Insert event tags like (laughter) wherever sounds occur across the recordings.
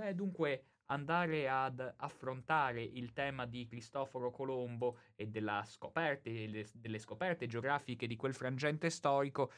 Beh, dunque, andare ad affrontare il tema di Cristoforo Colombo e della scoperte, delle scoperte geografiche di quel frangente storico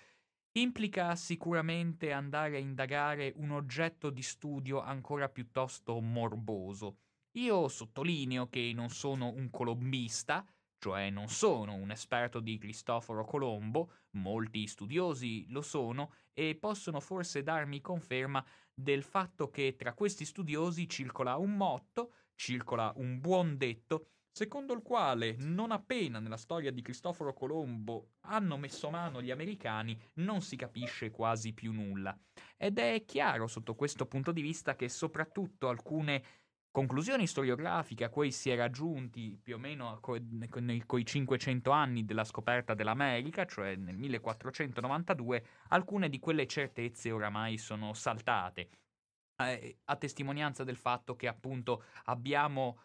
implica sicuramente andare a indagare un oggetto di studio ancora piuttosto morboso. Io sottolineo che non sono un colombista, cioè non sono un esperto di Cristoforo Colombo, molti studiosi lo sono e possono forse darmi conferma del fatto che tra questi studiosi circola un motto, circola un buon detto, secondo il quale non appena nella storia di Cristoforo Colombo hanno messo mano gli americani non si capisce quasi più nulla. Ed è chiaro sotto questo punto di vista che soprattutto alcune conclusioni storiografiche a cui si è raggiunti più o meno co- coi 500 anni della scoperta dell'America, cioè nel 1492, alcune di quelle certezze oramai sono saltate, eh, a testimonianza del fatto che appunto abbiamo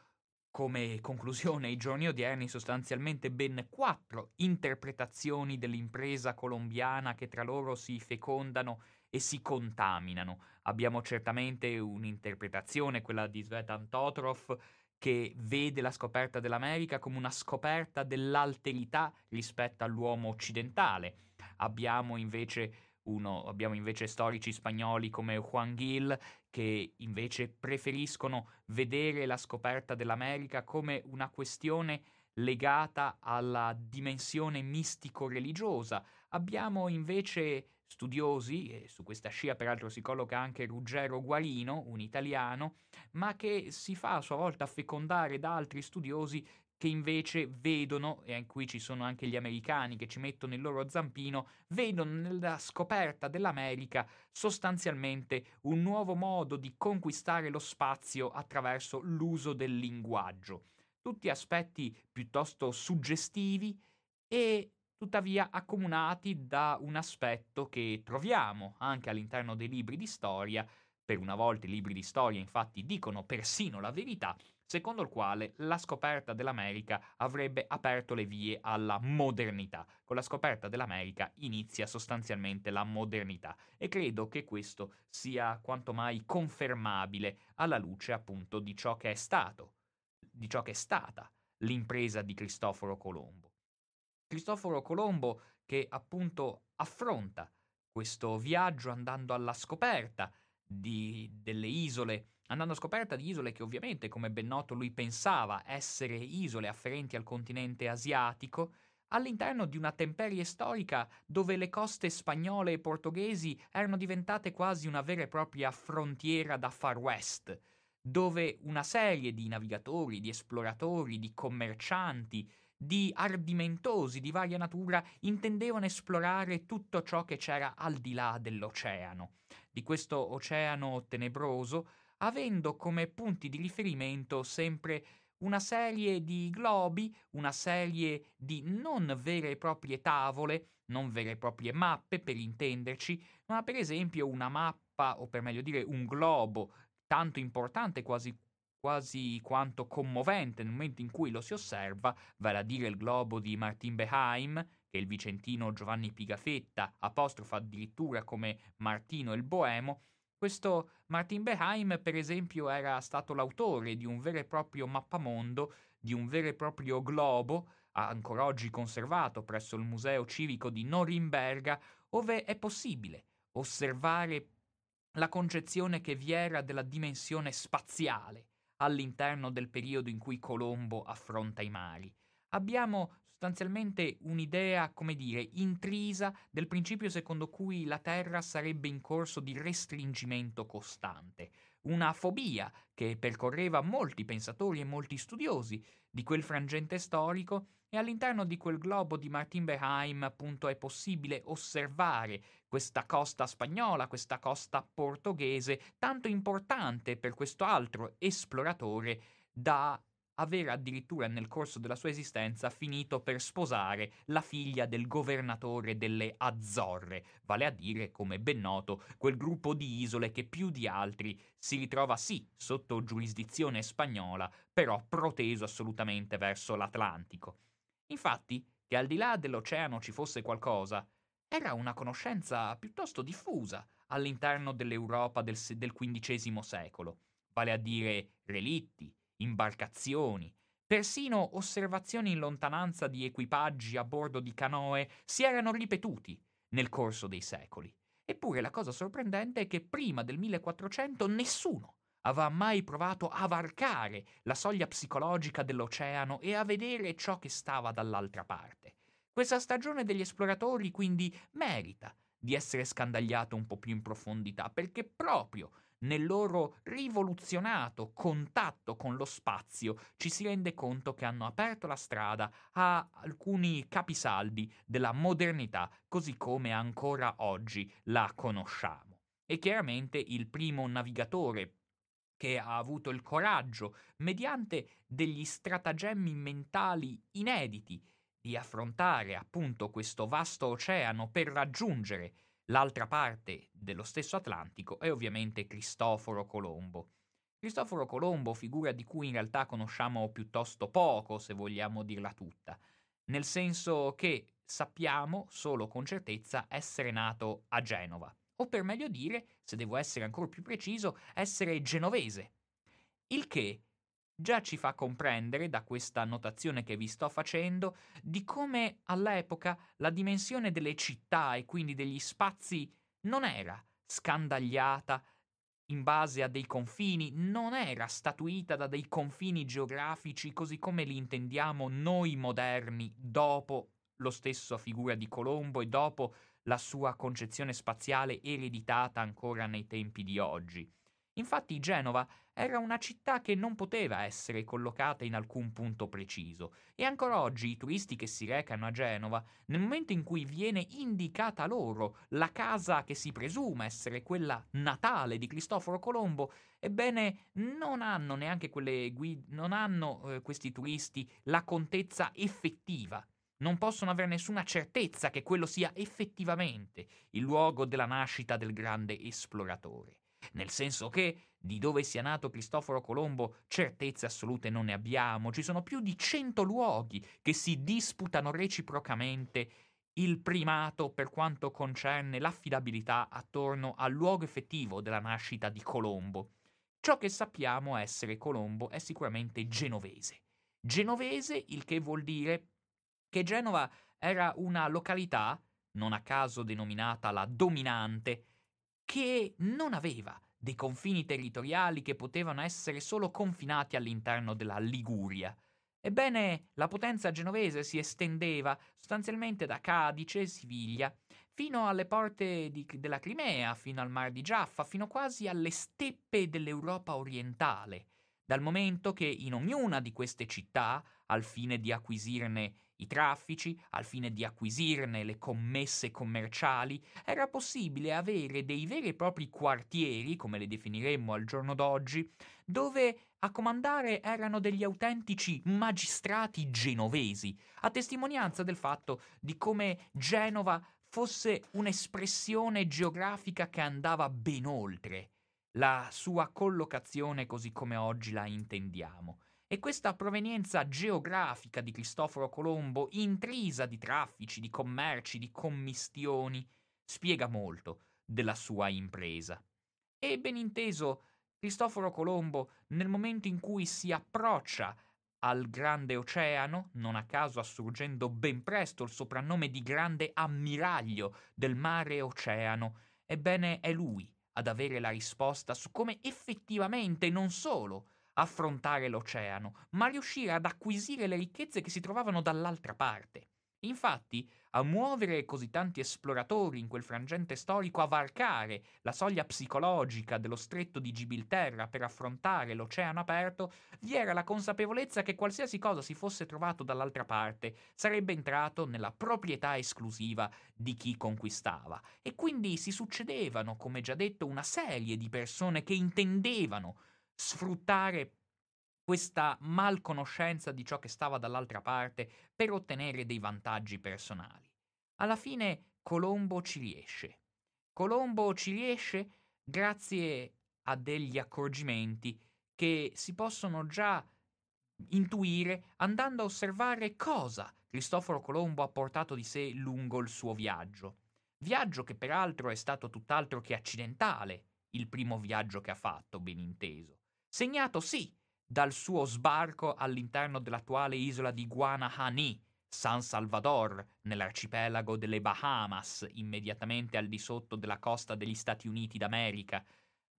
come conclusione ai giorni odierni sostanzialmente ben quattro interpretazioni dell'impresa colombiana che tra loro si fecondano e si contaminano. Abbiamo certamente un'interpretazione, quella di Svetan Totrov, che vede la scoperta dell'America come una scoperta dell'alterità rispetto all'uomo occidentale. Abbiamo invece uno, abbiamo invece storici spagnoli come Juan Gil che invece preferiscono vedere la scoperta dell'America come una questione legata alla dimensione mistico-religiosa. Abbiamo invece studiosi, e su questa scia peraltro si colloca anche Ruggero Guarino, un italiano, ma che si fa a sua volta fecondare da altri studiosi che invece vedono, e in cui ci sono anche gli americani che ci mettono il loro zampino, vedono nella scoperta dell'America sostanzialmente un nuovo modo di conquistare lo spazio attraverso l'uso del linguaggio. Tutti aspetti piuttosto suggestivi e tuttavia accomunati da un aspetto che troviamo anche all'interno dei libri di storia, per una volta i libri di storia infatti dicono persino la verità, secondo il quale la scoperta dell'America avrebbe aperto le vie alla modernità. Con la scoperta dell'America inizia sostanzialmente la modernità e credo che questo sia quanto mai confermabile alla luce appunto di ciò che è stato, di ciò che è stata l'impresa di Cristoforo Colombo. Cristoforo Colombo che appunto affronta questo viaggio andando alla scoperta di, delle isole, andando a scoperta di isole che ovviamente, come ben noto, lui pensava essere isole afferenti al continente asiatico, all'interno di una temperie storica dove le coste spagnole e portoghesi erano diventate quasi una vera e propria frontiera da far west, dove una serie di navigatori, di esploratori, di commercianti, di ardimentosi di varia natura intendevano esplorare tutto ciò che c'era al di là dell'oceano, di questo oceano tenebroso, avendo come punti di riferimento sempre una serie di globi, una serie di non vere e proprie tavole, non vere e proprie mappe per intenderci, ma per esempio una mappa, o per meglio dire un globo, tanto importante quasi quasi quanto commovente nel momento in cui lo si osserva, vale a dire il globo di Martin Beheim, che il vicentino Giovanni Pigafetta apostrofa addirittura come Martino il Boemo, questo Martin Beheim, per esempio, era stato l'autore di un vero e proprio mappamondo, di un vero e proprio globo, ancora oggi conservato presso il Museo Civico di Norimberga, dove è possibile osservare la concezione che vi era della dimensione spaziale all'interno del periodo in cui Colombo affronta i mari. Abbiamo sostanzialmente un'idea, come dire, intrisa del principio secondo cui la Terra sarebbe in corso di restringimento costante, una fobia che percorreva molti pensatori e molti studiosi di quel frangente storico e all'interno di quel globo di Martin Beheim appunto è possibile osservare questa costa spagnola, questa costa portoghese, tanto importante per questo altro esploratore da aver addirittura nel corso della sua esistenza finito per sposare la figlia del governatore delle Azzorre, vale a dire, come ben noto, quel gruppo di isole che più di altri si ritrova sì sotto giurisdizione spagnola, però proteso assolutamente verso l'Atlantico. Infatti, che al di là dell'oceano ci fosse qualcosa, era una conoscenza piuttosto diffusa all'interno dell'Europa del, del XV secolo. vale a dire relitti, imbarcazioni, persino osservazioni in lontananza di equipaggi a bordo di canoe si erano ripetuti nel corso dei secoli. Eppure la cosa sorprendente è che prima del 1400 nessuno aveva mai provato a varcare la soglia psicologica dell'oceano e a vedere ciò che stava dall'altra parte. Questa stagione degli esploratori quindi merita di essere scandagliato un po' più in profondità, perché proprio nel loro rivoluzionato contatto con lo spazio ci si rende conto che hanno aperto la strada a alcuni capisaldi della modernità così come ancora oggi la conosciamo. E chiaramente il primo navigatore che ha avuto il coraggio, mediante degli stratagemmi mentali inediti, di affrontare appunto questo vasto oceano per raggiungere l'altra parte dello stesso Atlantico è ovviamente Cristoforo Colombo. Cristoforo Colombo, figura di cui in realtà conosciamo piuttosto poco, se vogliamo dirla tutta, nel senso che sappiamo solo con certezza essere nato a Genova, o per meglio dire, se devo essere ancora più preciso, essere genovese. Il che già ci fa comprendere, da questa annotazione che vi sto facendo, di come all'epoca la dimensione delle città e quindi degli spazi non era scandagliata in base a dei confini, non era statuita da dei confini geografici così come li intendiamo noi moderni dopo lo stesso figura di Colombo e dopo la sua concezione spaziale ereditata ancora nei tempi di oggi. Infatti Genova era una città che non poteva essere collocata in alcun punto preciso. E ancora oggi i turisti che si recano a Genova, nel momento in cui viene indicata loro la casa che si presume essere quella natale di Cristoforo Colombo, ebbene non hanno neanche quelle guide, non hanno eh, questi turisti la contezza effettiva. Non possono avere nessuna certezza che quello sia effettivamente il luogo della nascita del grande esploratore nel senso che di dove sia nato Cristoforo Colombo certezze assolute non ne abbiamo, ci sono più di cento luoghi che si disputano reciprocamente il primato per quanto concerne l'affidabilità attorno al luogo effettivo della nascita di Colombo. Ciò che sappiamo essere Colombo è sicuramente genovese. Genovese, il che vuol dire che Genova era una località, non a caso denominata la dominante, che non aveva dei confini territoriali che potevano essere solo confinati all'interno della Liguria. Ebbene, la potenza genovese si estendeva sostanzialmente da Cadice, Siviglia, fino alle porte di, della Crimea, fino al mar di Giaffa, fino quasi alle steppe dell'Europa orientale, dal momento che in ognuna di queste città, al fine di acquisirne i traffici, al fine di acquisirne le commesse commerciali, era possibile avere dei veri e propri quartieri, come li definiremmo al giorno d'oggi, dove a comandare erano degli autentici magistrati genovesi, a testimonianza del fatto di come Genova fosse un'espressione geografica che andava ben oltre la sua collocazione così come oggi la intendiamo. E questa provenienza geografica di Cristoforo Colombo, intrisa di traffici, di commerci, di commistioni, spiega molto della sua impresa. E ben inteso, Cristoforo Colombo, nel momento in cui si approccia al grande oceano, non a caso assurgendo ben presto il soprannome di grande ammiraglio del mare oceano, ebbene è lui ad avere la risposta su come effettivamente non solo affrontare l'oceano, ma riuscire ad acquisire le ricchezze che si trovavano dall'altra parte. Infatti, a muovere così tanti esploratori in quel frangente storico, a varcare la soglia psicologica dello stretto di Gibilterra per affrontare l'oceano aperto, vi era la consapevolezza che qualsiasi cosa si fosse trovato dall'altra parte sarebbe entrato nella proprietà esclusiva di chi conquistava. E quindi si succedevano, come già detto, una serie di persone che intendevano sfruttare questa malconoscenza di ciò che stava dall'altra parte per ottenere dei vantaggi personali. Alla fine Colombo ci riesce. Colombo ci riesce grazie a degli accorgimenti che si possono già intuire andando a osservare cosa Cristoforo Colombo ha portato di sé lungo il suo viaggio. Viaggio che peraltro è stato tutt'altro che accidentale, il primo viaggio che ha fatto, ben inteso. Segnato sì dal suo sbarco all'interno dell'attuale isola di Guanahani, San Salvador, nell'arcipelago delle Bahamas, immediatamente al di sotto della costa degli Stati Uniti d'America.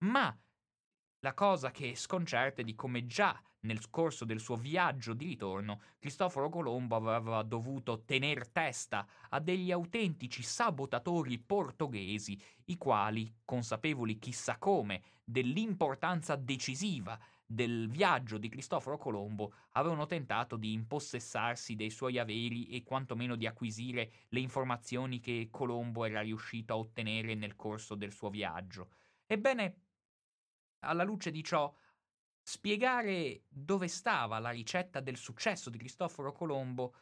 Ma la cosa che sconcerta è di come già nel corso del suo viaggio di ritorno Cristoforo Colombo aveva dovuto tener testa a degli autentici sabotatori portoghesi, i quali, consapevoli chissà come dell'importanza decisiva del viaggio di Cristoforo Colombo, avevano tentato di impossessarsi dei suoi averi e quantomeno di acquisire le informazioni che Colombo era riuscito a ottenere nel corso del suo viaggio. Ebbene, alla luce di ciò, spiegare dove stava la ricetta del successo di Cristoforo Colombo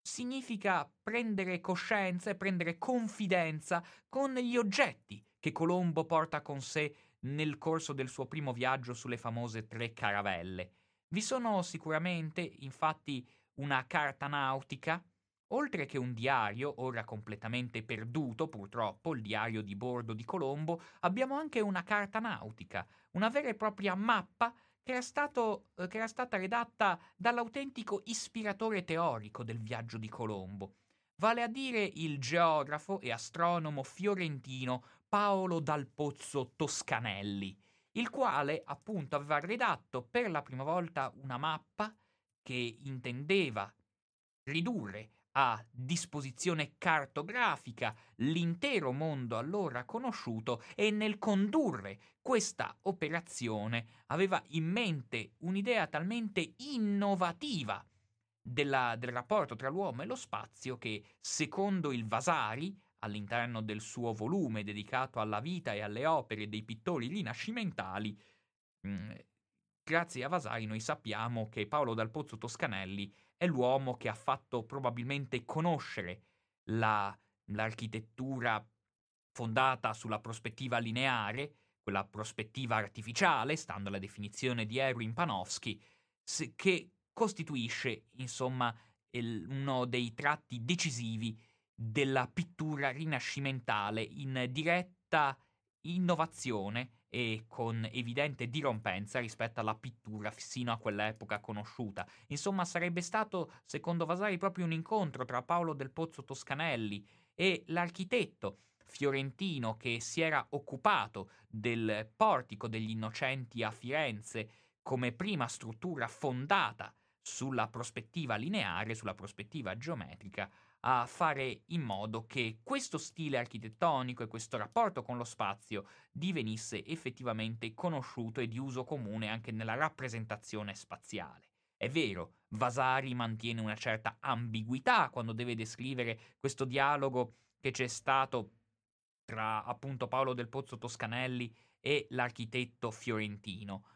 significa prendere coscienza e prendere confidenza con gli oggetti che Colombo porta con sé nel corso del suo primo viaggio sulle famose tre caravelle. Vi sono sicuramente, infatti, una carta nautica, Oltre che un diario, ora completamente perduto, purtroppo, il diario di bordo di Colombo, abbiamo anche una carta nautica, una vera e propria mappa che era, stato, eh, che era stata redatta dall'autentico ispiratore teorico del viaggio di Colombo, vale a dire il geografo e astronomo fiorentino Paolo Dal Pozzo Toscanelli, il quale appunto aveva redatto per la prima volta una mappa che intendeva ridurre a disposizione cartografica l'intero mondo allora conosciuto e nel condurre questa operazione aveva in mente un'idea talmente innovativa della, del rapporto tra l'uomo e lo spazio che, secondo il Vasari, all'interno del suo volume dedicato alla vita e alle opere dei pittori rinascimentali, mh, mm, grazie a Vasari noi sappiamo che Paolo dal Pozzo Toscanelli è l'uomo che ha fatto probabilmente conoscere la, l'architettura fondata sulla prospettiva lineare, quella prospettiva artificiale, stando alla definizione di Erwin Panofsky, che costituisce, insomma, il, uno dei tratti decisivi della pittura rinascimentale in diretta innovazione e con evidente dirompenza rispetto alla pittura sino a quell'epoca conosciuta. Insomma, sarebbe stato, secondo Vasari, proprio un incontro tra Paolo del Pozzo Toscanelli e l'architetto fiorentino che si era occupato del portico degli innocenti a Firenze come prima struttura fondata sulla prospettiva lineare, sulla prospettiva geometrica, a fare in modo che questo stile architettonico e questo rapporto con lo spazio divenisse effettivamente conosciuto e di uso comune anche nella rappresentazione spaziale. È vero, Vasari mantiene una certa ambiguità quando deve descrivere questo dialogo che c'è stato tra appunto Paolo del Pozzo Toscanelli e l'architetto fiorentino.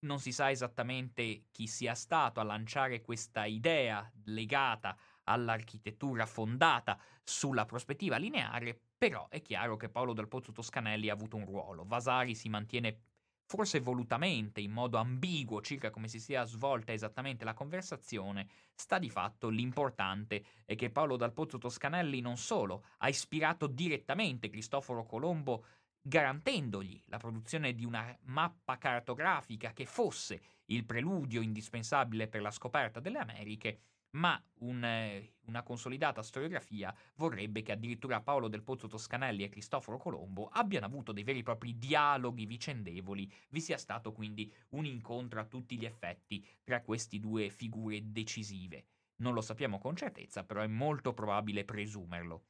Non si sa esattamente chi sia stato a lanciare questa idea legata all'architettura fondata sulla prospettiva lineare, però è chiaro che Paolo del Pozzo Toscanelli ha avuto un ruolo. Vasari si mantiene forse volutamente, in modo ambiguo circa come si sia svolta esattamente la conversazione, sta di fatto l'importante è che Paolo dal Pozzo Toscanelli non solo ha ispirato direttamente Cristoforo Colombo garantendogli la produzione di una mappa cartografica che fosse il preludio indispensabile per la scoperta delle Americhe, ma un, eh, una consolidata storiografia vorrebbe che addirittura Paolo del Pozzo Toscanelli e Cristoforo Colombo abbiano avuto dei veri e propri dialoghi vicendevoli, vi sia stato quindi un incontro a tutti gli effetti tra queste due figure decisive. Non lo sappiamo con certezza, però è molto probabile presumerlo.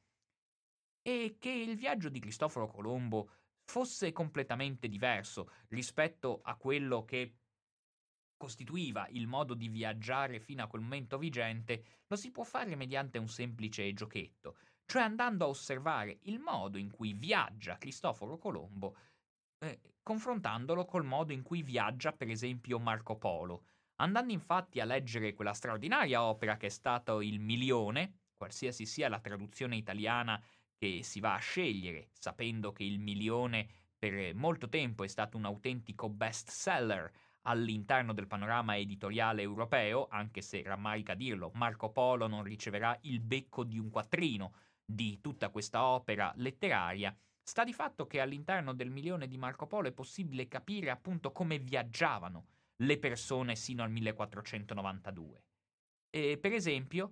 E che il viaggio di Cristoforo Colombo fosse completamente diverso rispetto a quello che costituiva il modo di viaggiare fino a quel momento vigente, lo si può fare mediante un semplice giochetto, cioè andando a osservare il modo in cui viaggia Cristoforo Colombo, eh, confrontandolo col modo in cui viaggia per esempio Marco Polo. Andando infatti a leggere quella straordinaria opera che è stato Il Milione, qualsiasi sia la traduzione italiana che si va a scegliere, sapendo che Il Milione per molto tempo è stato un autentico best seller, all'interno del panorama editoriale europeo, anche se rammarica dirlo, Marco Polo non riceverà il becco di un quattrino di tutta questa opera letteraria, Sta di fatto che all'interno del milione di Marco Polo è possibile capire appunto come viaggiavano le persone sino al 1492. E per esempio,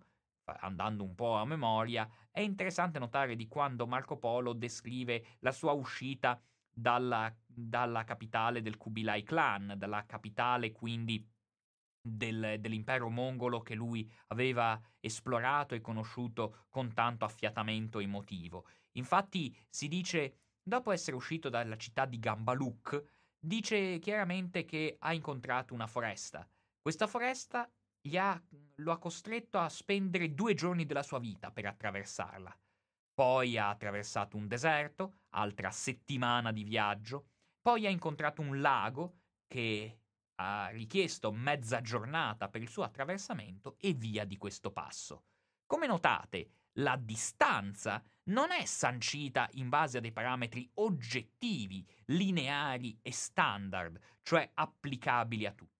andando un po' a memoria, è interessante notare di quando Marco Polo descrive la sua uscita dalla, dalla capitale del Kubilai Clan, dalla capitale quindi del, dell'impero mongolo che lui aveva esplorato e conosciuto con tanto affiatamento emotivo. Infatti si dice, dopo essere uscito dalla città di Gambaluk, dice chiaramente che ha incontrato una foresta. Questa foresta ha, lo ha costretto a spendere due giorni della sua vita per attraversarla. Poi ha attraversato un deserto, altra settimana di viaggio, poi ha incontrato un lago che ha richiesto mezza giornata per il suo attraversamento e via di questo passo. Come notate, la distanza non è sancita in base a dei parametri oggettivi, lineari e standard, cioè applicabili a tutti.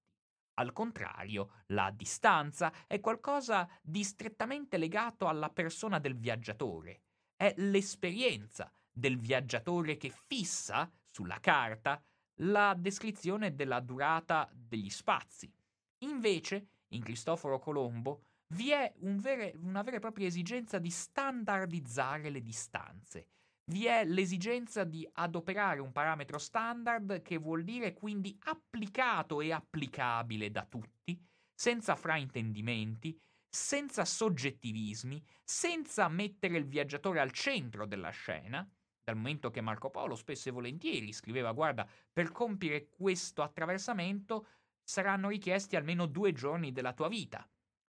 Al contrario, la distanza è qualcosa di strettamente legato alla persona del viaggiatore. È l'esperienza del viaggiatore che fissa sulla carta la descrizione della durata degli spazi. Invece, in Cristoforo Colombo, vi è un vere, una vera e propria esigenza di standardizzare le distanze. Vi è l'esigenza di adoperare un parametro standard che vuol dire quindi applicato e applicabile da tutti, senza fraintendimenti, senza soggettivismi, senza mettere il viaggiatore al centro della scena, dal momento che Marco Polo spesso e volentieri scriveva guarda, per compiere questo attraversamento saranno richiesti almeno due giorni della tua vita.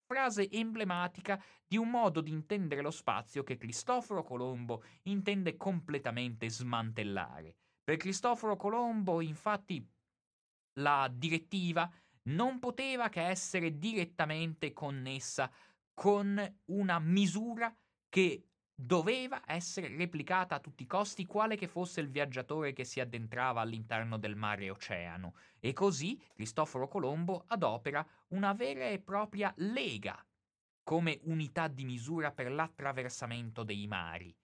Frase emblematica di un modo di intendere lo spazio che Cristoforo Colombo intende completamente smantellare. Per Cristoforo Colombo, infatti, la direttiva non poteva che essere direttamente connessa con una misura che doveva essere replicata a tutti i costi quale che fosse il viaggiatore che si addentrava all'interno del mare oceano e così Cristoforo Colombo adopera una vera e propria lega come unità di misura per l'attraversamento dei mari.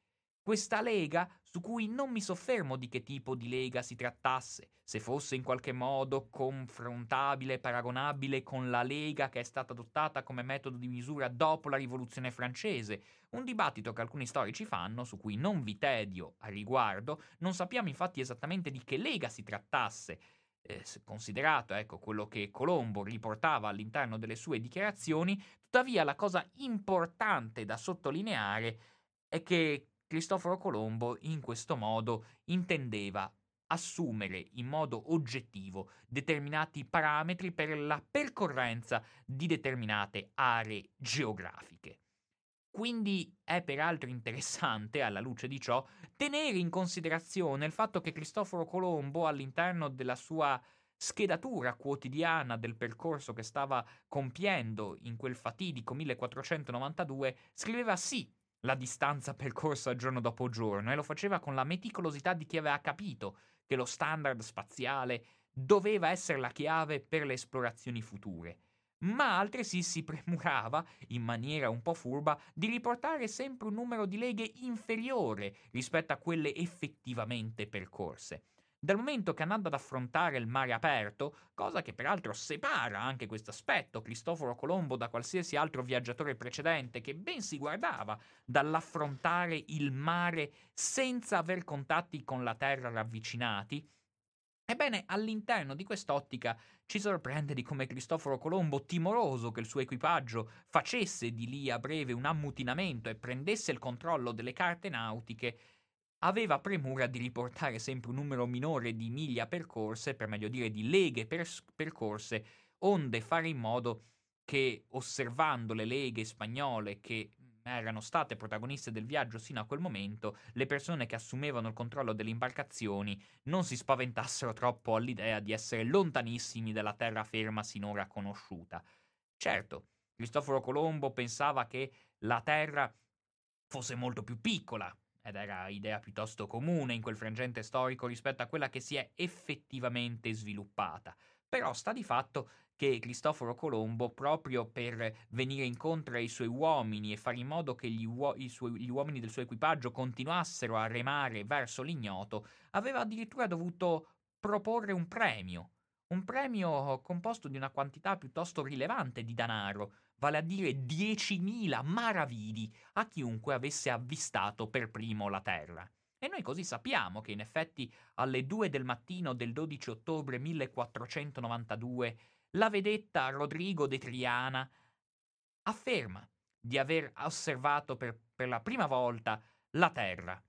Questa lega, su cui non mi soffermo di che tipo di lega si trattasse, se fosse in qualche modo confrontabile, paragonabile con la lega che è stata adottata come metodo di misura dopo la rivoluzione francese, un dibattito che alcuni storici fanno, su cui non vi tedio a riguardo, non sappiamo infatti esattamente di che lega si trattasse, eh, considerato ecco, quello che Colombo riportava all'interno delle sue dichiarazioni, tuttavia la cosa importante da sottolineare è che Cristoforo Colombo in questo modo intendeva assumere in modo oggettivo determinati parametri per la percorrenza di determinate aree geografiche. Quindi è peraltro interessante, alla luce di ciò, tenere in considerazione il fatto che Cristoforo Colombo, all'interno della sua schedatura quotidiana del percorso che stava compiendo in quel fatidico 1492, scriveva sì la distanza percorsa giorno dopo giorno e lo faceva con la meticolosità di chi aveva capito che lo standard spaziale doveva essere la chiave per le esplorazioni future. Ma altresì si premurava, in maniera un po' furba, di riportare sempre un numero di leghe inferiore rispetto a quelle effettivamente percorse. Dal momento che andando ad affrontare il mare aperto, cosa che peraltro separa anche questo aspetto Cristoforo Colombo da qualsiasi altro viaggiatore precedente che ben si guardava dall'affrontare il mare senza aver contatti con la terra ravvicinati, Ebbene, all'interno di quest'ottica ci sorprende di come Cristoforo Colombo, timoroso che il suo equipaggio facesse di lì a breve un ammutinamento e prendesse il controllo delle carte nautiche, aveva premura di riportare sempre un numero minore di miglia percorse, per meglio dire di leghe percorse, onde fare in modo che osservando le leghe spagnole che erano state protagoniste del viaggio sino a quel momento, le persone che assumevano il controllo delle imbarcazioni non si spaventassero troppo all'idea di essere lontanissimi dalla terraferma sinora conosciuta. Certo, Cristoforo Colombo pensava che la Terra fosse molto più piccola, ed era idea piuttosto comune in quel frangente storico rispetto a quella che si è effettivamente sviluppata. Però sta di fatto che Cristoforo Colombo, proprio per venire incontro ai suoi uomini e fare in modo che gli, uo- suoi, gli, uomini del suo equipaggio continuassero a remare verso l'ignoto, aveva addirittura dovuto proporre un premio. Un premio composto di una quantità piuttosto rilevante di denaro, vale a dire 10.000 maravidi a chiunque avesse avvistato per primo la Terra. E noi così sappiamo che in effetti alle 2 del mattino del 12 ottobre 1492 la vedetta Rodrigo de Triana afferma di aver osservato per, per la prima volta la Terra.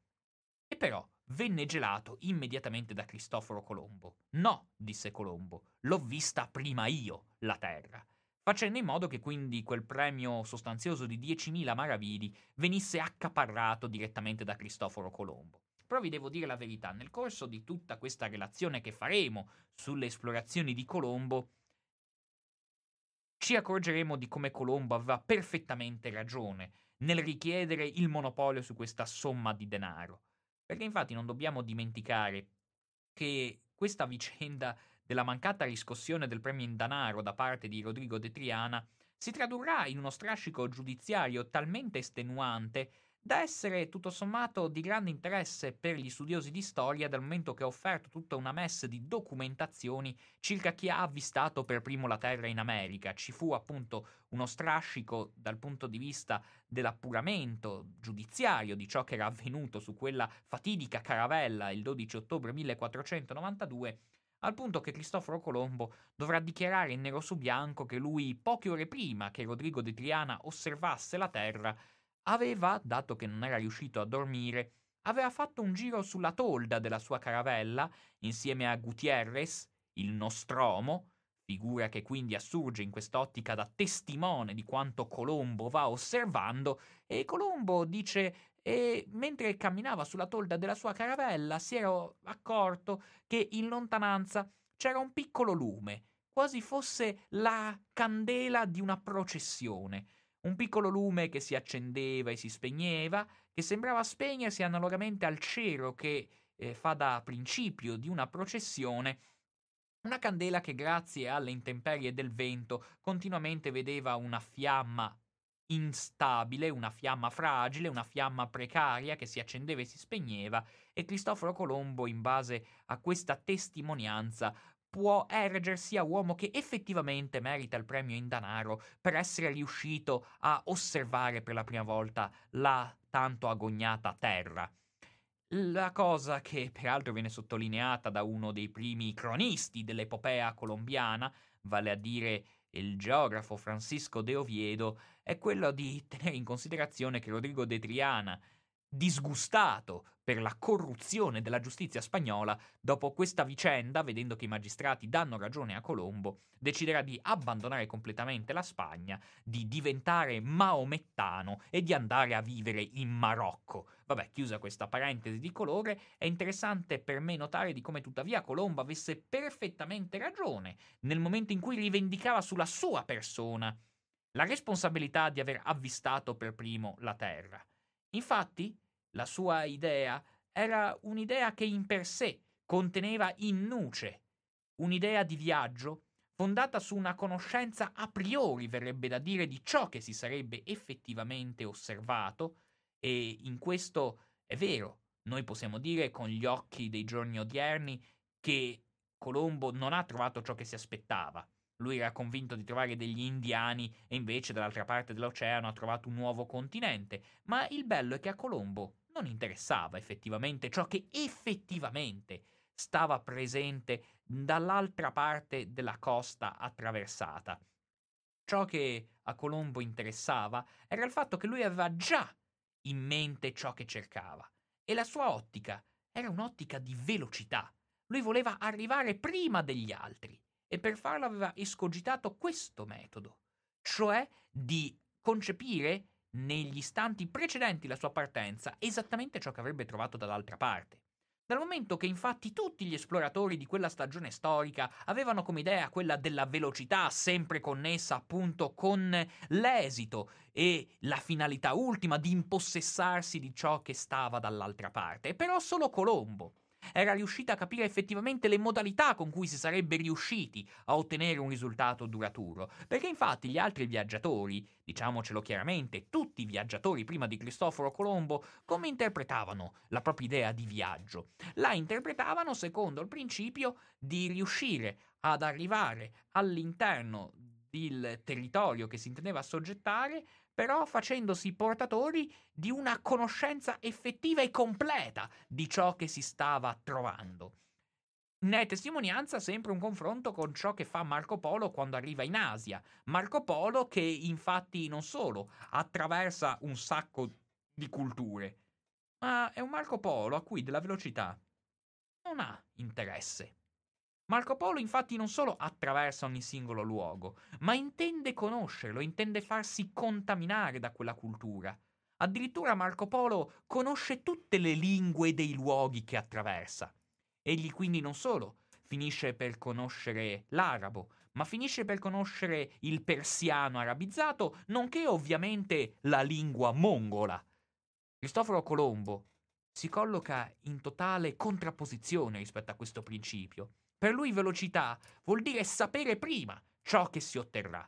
E però venne gelato immediatamente da Cristoforo Colombo. No, disse Colombo, l'ho vista prima io, la Terra facendo in modo che quindi quel premio sostanzioso di 10.000 maravidi venisse accaparrato direttamente da Cristoforo Colombo. Però vi devo dire la verità, nel corso di tutta questa relazione che faremo sulle esplorazioni di Colombo, ci accorgeremo di come Colombo aveva perfettamente ragione nel richiedere il monopolio su questa somma di denaro. Perché infatti non dobbiamo dimenticare che questa vicenda della mancata riscossione del premio in denaro da parte di Rodrigo de Triana si tradurrà in uno strascico giudiziario talmente estenuante da essere tutto sommato di grande interesse per gli studiosi di storia dal momento che ha offerto tutta una messe di documentazioni circa chi ha avvistato per primo la Terra in America. Ci fu appunto uno strascico dal punto di vista dell'appuramento giudiziario di ciò che era avvenuto su quella fatidica caravella il 12 ottobre 1492 al punto che Cristoforo Colombo dovrà dichiarare in nero su bianco che lui, poche ore prima che Rodrigo de Triana osservasse la Terra, aveva, dato che non era riuscito a dormire, aveva fatto un giro sulla tolda della sua caravella insieme a Gutierrez, il Nostromo, figura che quindi assurge in quest'ottica da testimone di quanto Colombo va osservando, e Colombo dice e mentre camminava sulla tolda della sua caravella si era accorto che in lontananza c'era un piccolo lume, quasi fosse la candela di una processione. Un piccolo lume che si accendeva e si spegneva, che sembrava spegnersi analogamente al cero che eh, fa da principio di una processione. Una candela che grazie alle intemperie del vento continuamente vedeva una fiamma instabile, una fiamma fragile, una fiamma precaria che si accendeva e si spegneva e Cristoforo Colombo in base a questa testimonianza può ergersi a uomo che effettivamente merita il premio in denaro per essere riuscito a osservare per la prima volta la tanto agognata terra. La cosa che peraltro viene sottolineata da uno dei primi cronisti dell'epopea colombiana, vale a dire il geografo Francisco de Oviedo, è quello di tenere in considerazione che Rodrigo de Triana disgustato per la corruzione della giustizia spagnola, dopo questa vicenda, vedendo che i magistrati danno ragione a Colombo, deciderà di abbandonare completamente la Spagna, di diventare maomettano e di andare a vivere in Marocco. Vabbè, chiusa questa parentesi di colore, è interessante per me notare di come tuttavia Colombo avesse perfettamente ragione nel momento in cui rivendicava sulla sua persona la responsabilità di aver avvistato per primo la Terra. Infatti, la sua idea era un'idea che in per sé conteneva in nuce un'idea di viaggio fondata su una conoscenza a priori, verrebbe da dire, di ciò che si sarebbe effettivamente osservato, e in questo è vero, noi possiamo dire con gli occhi dei giorni odierni che Colombo non ha trovato ciò che si aspettava. Lui era convinto di trovare degli indiani e invece dall'altra parte dell'oceano ha trovato un nuovo continente. Ma il bello è che a Colombo non interessava effettivamente ciò che effettivamente stava presente dall'altra parte della costa attraversata. Ciò che a Colombo interessava era il fatto che lui aveva già in mente ciò che cercava e la sua ottica era un'ottica di velocità. Lui voleva arrivare prima degli altri e per farlo aveva escogitato questo metodo, cioè di concepire negli istanti precedenti la sua partenza esattamente ciò che avrebbe trovato dall'altra parte. Dal momento che infatti tutti gli esploratori di quella stagione storica avevano come idea quella della velocità sempre connessa appunto con l'esito e la finalità ultima di impossessarsi di ciò che stava dall'altra parte, però solo Colombo era riuscita a capire effettivamente le modalità con cui si sarebbe riusciti a ottenere un risultato duraturo, perché infatti gli altri viaggiatori, diciamocelo chiaramente, tutti i viaggiatori prima di Cristoforo Colombo, come interpretavano la propria idea di viaggio? La interpretavano secondo il principio di riuscire ad arrivare all'interno del territorio che si intendeva assoggettare però facendosi portatori di una conoscenza effettiva e completa di ciò che si stava trovando. Ne è testimonianza sempre un confronto con ciò che fa Marco Polo quando arriva in Asia. Marco Polo che infatti non solo attraversa un sacco di culture, ma è un Marco Polo a cui della velocità non ha interesse. Marco Polo infatti non solo attraversa ogni singolo luogo, ma intende conoscerlo, intende farsi contaminare da quella cultura. Addirittura Marco Polo conosce tutte le lingue dei luoghi che attraversa. Egli quindi non solo finisce per conoscere l'arabo, ma finisce per conoscere il persiano arabizzato, nonché ovviamente la lingua mongola. Cristoforo Colombo si colloca in totale contrapposizione rispetto a questo principio. Per lui velocità vuol dire sapere prima ciò che si otterrà.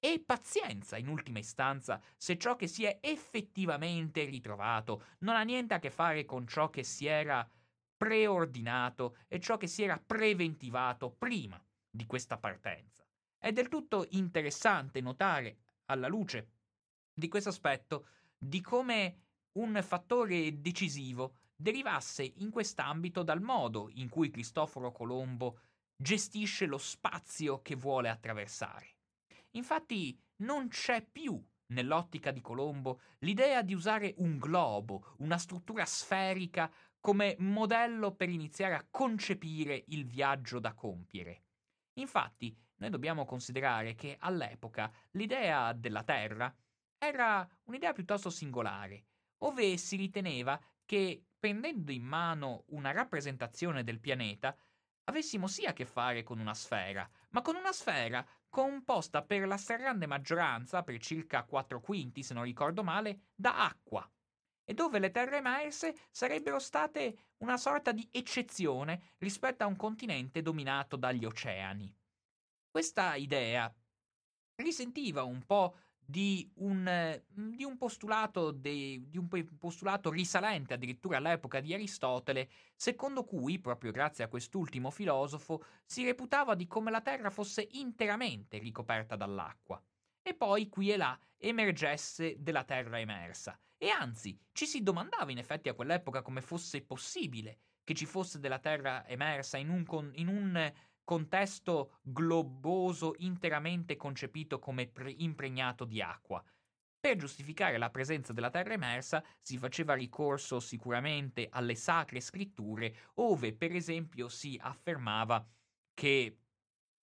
E pazienza, in ultima istanza, se ciò che si è effettivamente ritrovato non ha niente a che fare con ciò che si era preordinato e ciò che si era preventivato prima di questa partenza. È del tutto interessante notare, alla luce di questo aspetto, di come un fattore decisivo derivasse in quest'ambito dal modo in cui Cristoforo Colombo gestisce lo spazio che vuole attraversare. Infatti non c'è più nell'ottica di Colombo l'idea di usare un globo, una struttura sferica come modello per iniziare a concepire il viaggio da compiere. Infatti, noi dobbiamo considerare che all'epoca l'idea della Terra era un'idea piuttosto singolare, ove si riteneva che prendendo in mano una rappresentazione del pianeta, avessimo sì a che fare con una sfera, ma con una sfera composta per la stragrande maggioranza, per circa 4 quinti se non ricordo male, da acqua, e dove le terre emerse sarebbero state una sorta di eccezione rispetto a un continente dominato dagli oceani. Questa idea risentiva un po' di un, mhmm, di un, postulato, de, di un postulato risalente addirittura all'epoca di Aristotele, secondo cui, proprio grazie a quest'ultimo filosofo, si reputava di come la Terra fosse interamente ricoperta dall'acqua. E poi qui e là emergesse della Terra emersa. E anzi, ci si domandava in effetti a quell'epoca come fosse possibile che ci fosse della Terra emersa in un, in un contesto globoso interamente concepito come pre- impregnato di acqua. Per giustificare la presenza della terra emersa si faceva ricorso sicuramente alle sacre scritture, ove per esempio si affermava che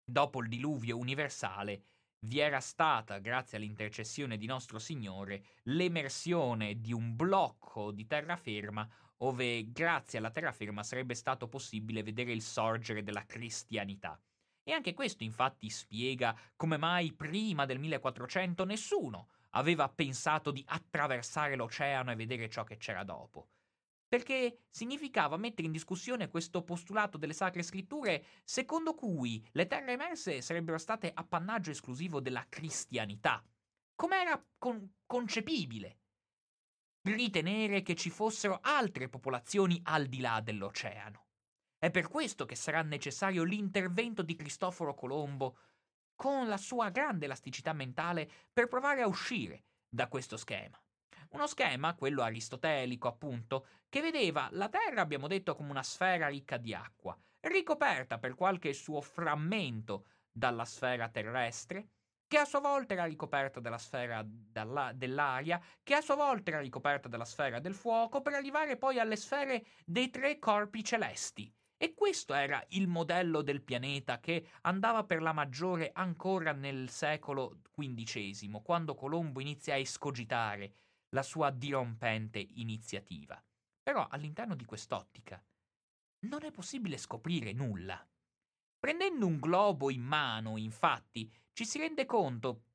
dopo il diluvio universale vi era stata, grazie all'intercessione di nostro Signore, l'emersione di un blocco di terraferma ove grazie alla terraferma sarebbe stato possibile vedere il sorgere della cristianità. E anche questo infatti spiega come mai prima del 1400 nessuno aveva pensato di attraversare l'oceano e vedere ciò che c'era dopo. Perché significava mettere in discussione questo postulato delle sacre scritture secondo cui le terre emerse sarebbero state appannaggio esclusivo della cristianità. Com'era con- concepibile ritenere che ci fossero altre popolazioni al di là dell'oceano. È per questo che sarà necessario l'intervento di Cristoforo Colombo con la sua grande elasticità mentale per provare a uscire da questo schema. Uno schema, quello aristotelico appunto, che vedeva la Terra, abbiamo detto, come una sfera ricca di acqua, ricoperta per qualche suo frammento dalla sfera terrestre, che a sua volta era ricoperta dalla sfera dalla, dell'aria, che a sua volta era ricoperta dalla sfera del fuoco, per arrivare poi alle sfere dei tre corpi celesti. E questo era il modello del pianeta che andava per la maggiore ancora nel secolo XV, quando Colombo inizia a escogitare la sua dirompente iniziativa. Però all'interno di quest'ottica non è possibile scoprire nulla. Prendendo un globo in mano, infatti, ci si rende conto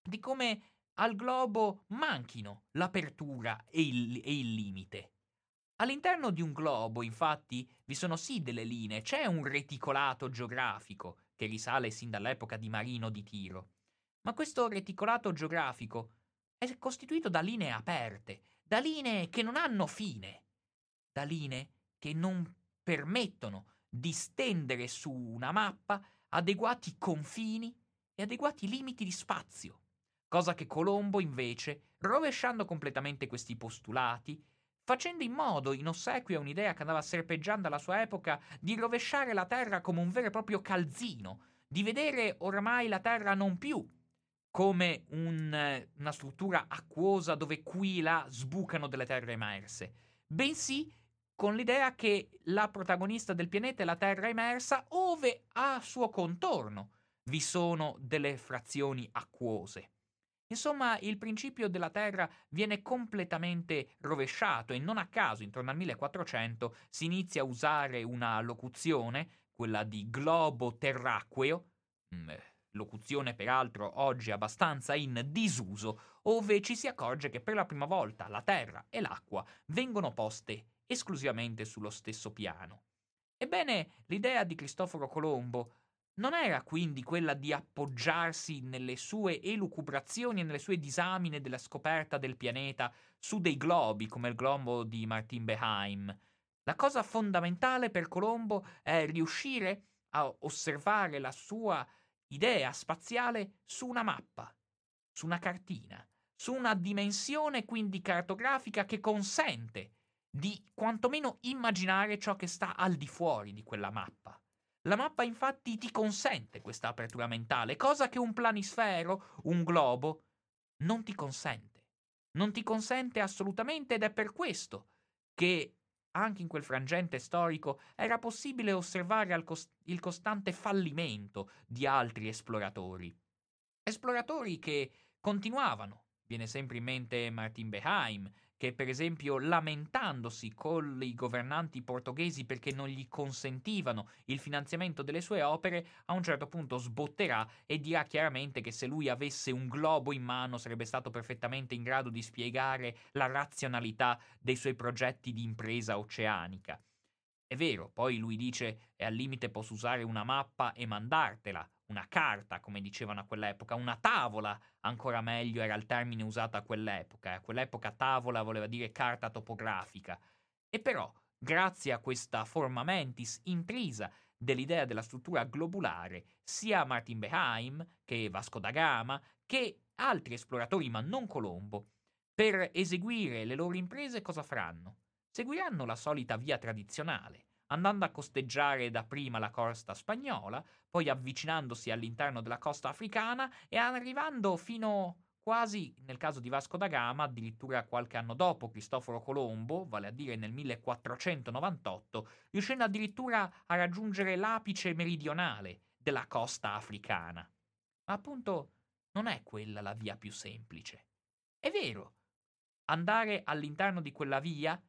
di come al globo manchino l'apertura e il, e il limite. All'interno di un globo, infatti, vi sono sì delle linee, c'è un reticolato geografico che risale sin dall'epoca di Marino di Tiro. Ma questo reticolato geografico è costituito da linee aperte, da linee che non hanno fine, da linee che non permettono di stendere su una mappa adeguati confini e adeguati limiti di spazio. Cosa che Colombo invece, rovesciando completamente questi postulati, facendo in modo, in ossequio a un'idea che andava serpeggiando alla sua epoca, di rovesciare la Terra come un vero e proprio calzino, di vedere oramai la Terra non più come un, una struttura acquosa dove qui e là sbucano delle terre emerse, bensì con l'idea che la protagonista del pianeta è la Terra emersa, ove a suo contorno vi sono delle frazioni acquose. Insomma, il principio della Terra viene completamente rovesciato e non a caso, intorno al 1400, si inizia a usare una locuzione, quella di globo terracqueo, mm, locuzione peraltro oggi abbastanza in disuso, ove ci si accorge che per la prima volta la terra e l'acqua vengono poste esclusivamente sullo stesso piano. Ebbene, l'idea di Cristoforo Colombo non era quindi quella di appoggiarsi nelle sue elucubrazioni e nelle sue disamine della scoperta del pianeta su dei globi come il globo di Martin Beheim. La cosa fondamentale per Colombo è riuscire a osservare la sua idea spaziale su una mappa, su una cartina, su una dimensione quindi cartografica che consente di quantomeno immaginare ciò che sta al di fuori di quella mappa. La mappa infatti ti consente questa apertura mentale, cosa che un planisfero, un globo, non ti consente. Non ti consente assolutamente ed è per questo che anche in quel frangente storico era possibile osservare il costante fallimento di altri esploratori. Esploratori che continuavano. Viene sempre in mente Martin Beheim, che per esempio lamentandosi con i governanti portoghesi perché non gli consentivano il finanziamento delle sue opere, a un certo punto sbotterà e dirà chiaramente che se lui avesse un globo in mano sarebbe stato perfettamente in grado di spiegare la razionalità dei suoi progetti di impresa oceanica. È vero, poi lui dice e al limite posso usare una mappa e mandartela, una carta, come dicevano a quell'epoca, una tavola, ancora meglio era il termine usato a quell'epoca. A quell'epoca tavola voleva dire carta topografica. E però, grazie a questa forma mentis intrisa dell'idea della struttura globulare, sia Martin Beheim che Vasco da Gama che altri esploratori, ma non Colombo, per eseguire le loro imprese cosa faranno? Seguiranno la solita via tradizionale, andando a costeggiare dapprima la costa spagnola, poi avvicinandosi all'interno della costa africana e arrivando fino quasi, nel caso di Vasco da Gama, addirittura qualche anno dopo Cristoforo Colombo, vale a dire nel 1498, riuscendo addirittura a raggiungere l'apice meridionale della costa africana. Ma appunto non è quella la via più semplice. È vero, andare all'interno di quella via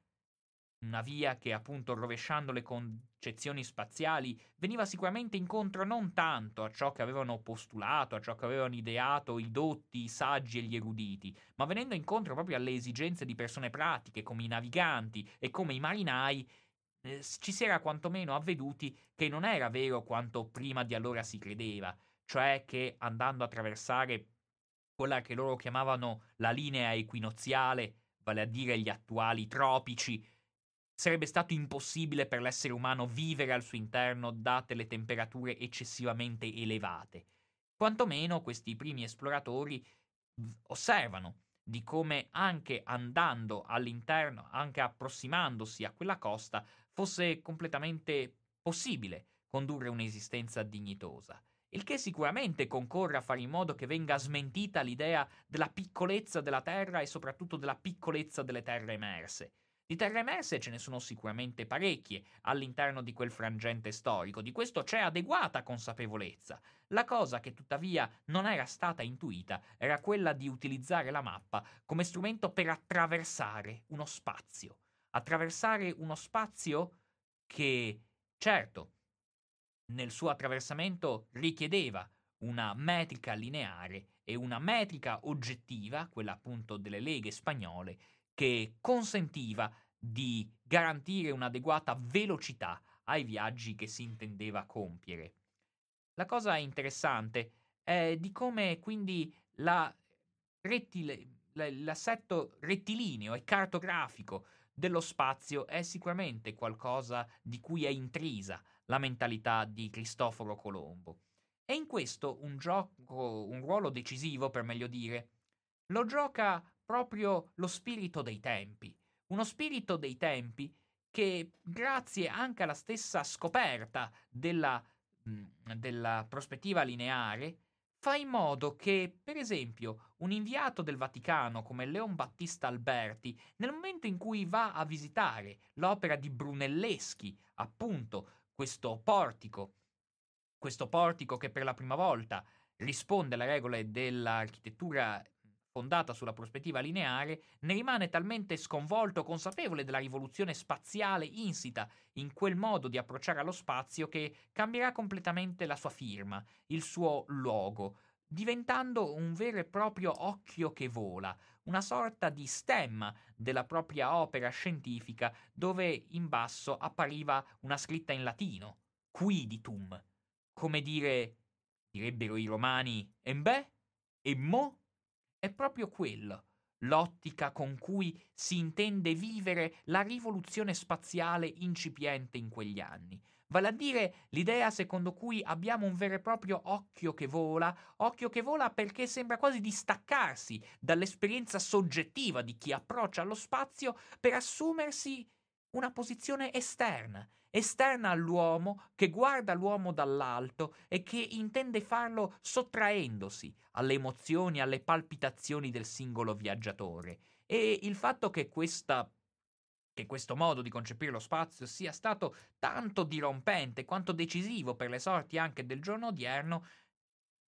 una via che appunto rovesciando le concezioni spaziali veniva sicuramente incontro non tanto a ciò che avevano postulato, a ciò che avevano ideato i dotti, i saggi e gli eruditi, ma venendo incontro proprio alle esigenze di persone pratiche come i naviganti e come i marinai, eh, ci si era quantomeno avveduti che non era vero quanto prima di allora si credeva, cioè che andando a attraversare quella che loro chiamavano la linea equinoziale, vale a dire gli attuali tropici, sarebbe stato impossibile per l'essere umano vivere al suo interno date le temperature eccessivamente elevate. Quantomeno questi primi esploratori osservano di come anche andando all'interno, anche approssimandosi a quella costa, fosse completamente possibile condurre un'esistenza dignitosa. Il che sicuramente concorre a fare in modo che venga smentita l'idea della piccolezza della Terra e soprattutto della piccolezza delle terre emerse. Di terre emerse ce ne sono sicuramente parecchie all'interno di quel frangente storico, di questo c'è adeguata consapevolezza. La cosa che tuttavia non era stata intuita era quella di utilizzare la mappa come strumento per attraversare uno spazio. Attraversare uno spazio che, certo, nel suo attraversamento richiedeva una metrica lineare e una metrica oggettiva, quella appunto delle leghe spagnole, che consentiva di garantire un'adeguata velocità ai viaggi che si intendeva compiere. La cosa interessante è di come quindi la rettile, l'assetto rettilineo e cartografico dello spazio è sicuramente qualcosa di cui è intrisa la mentalità di Cristoforo Colombo. E in questo un gioco, un ruolo decisivo, per meglio dire, lo gioca proprio lo spirito dei tempi. Uno spirito dei tempi che, grazie anche alla stessa scoperta della, della prospettiva lineare, fa in modo che, per esempio, un inviato del Vaticano come Leon Battista Alberti, nel momento in cui va a visitare l'opera di Brunelleschi, appunto questo portico, questo portico che per la prima volta risponde alle regole dell'architettura fondata sulla prospettiva lineare, ne rimane talmente sconvolto, consapevole della rivoluzione spaziale insita in quel modo di approcciare allo spazio che cambierà completamente la sua firma, il suo logo, diventando un vero e proprio occhio che vola, una sorta di stemma della propria opera scientifica dove in basso appariva una scritta in latino, quiditum, come dire, direbbero i romani, embè, e mo? È proprio quello, l'ottica con cui si intende vivere la rivoluzione spaziale incipiente in quegli anni. Vale a dire l'idea secondo cui abbiamo un vero e proprio occhio che vola, occhio che vola perché sembra quasi distaccarsi dall'esperienza soggettiva di chi approccia allo spazio per assumersi una posizione esterna, esterna all'uomo, che guarda l'uomo dall'alto e che intende farlo sottraendosi alle emozioni, alle palpitazioni del singolo viaggiatore. E il fatto che questa che questo modo di concepire lo spazio sia stato tanto dirompente quanto decisivo per le sorti anche del giorno odierno,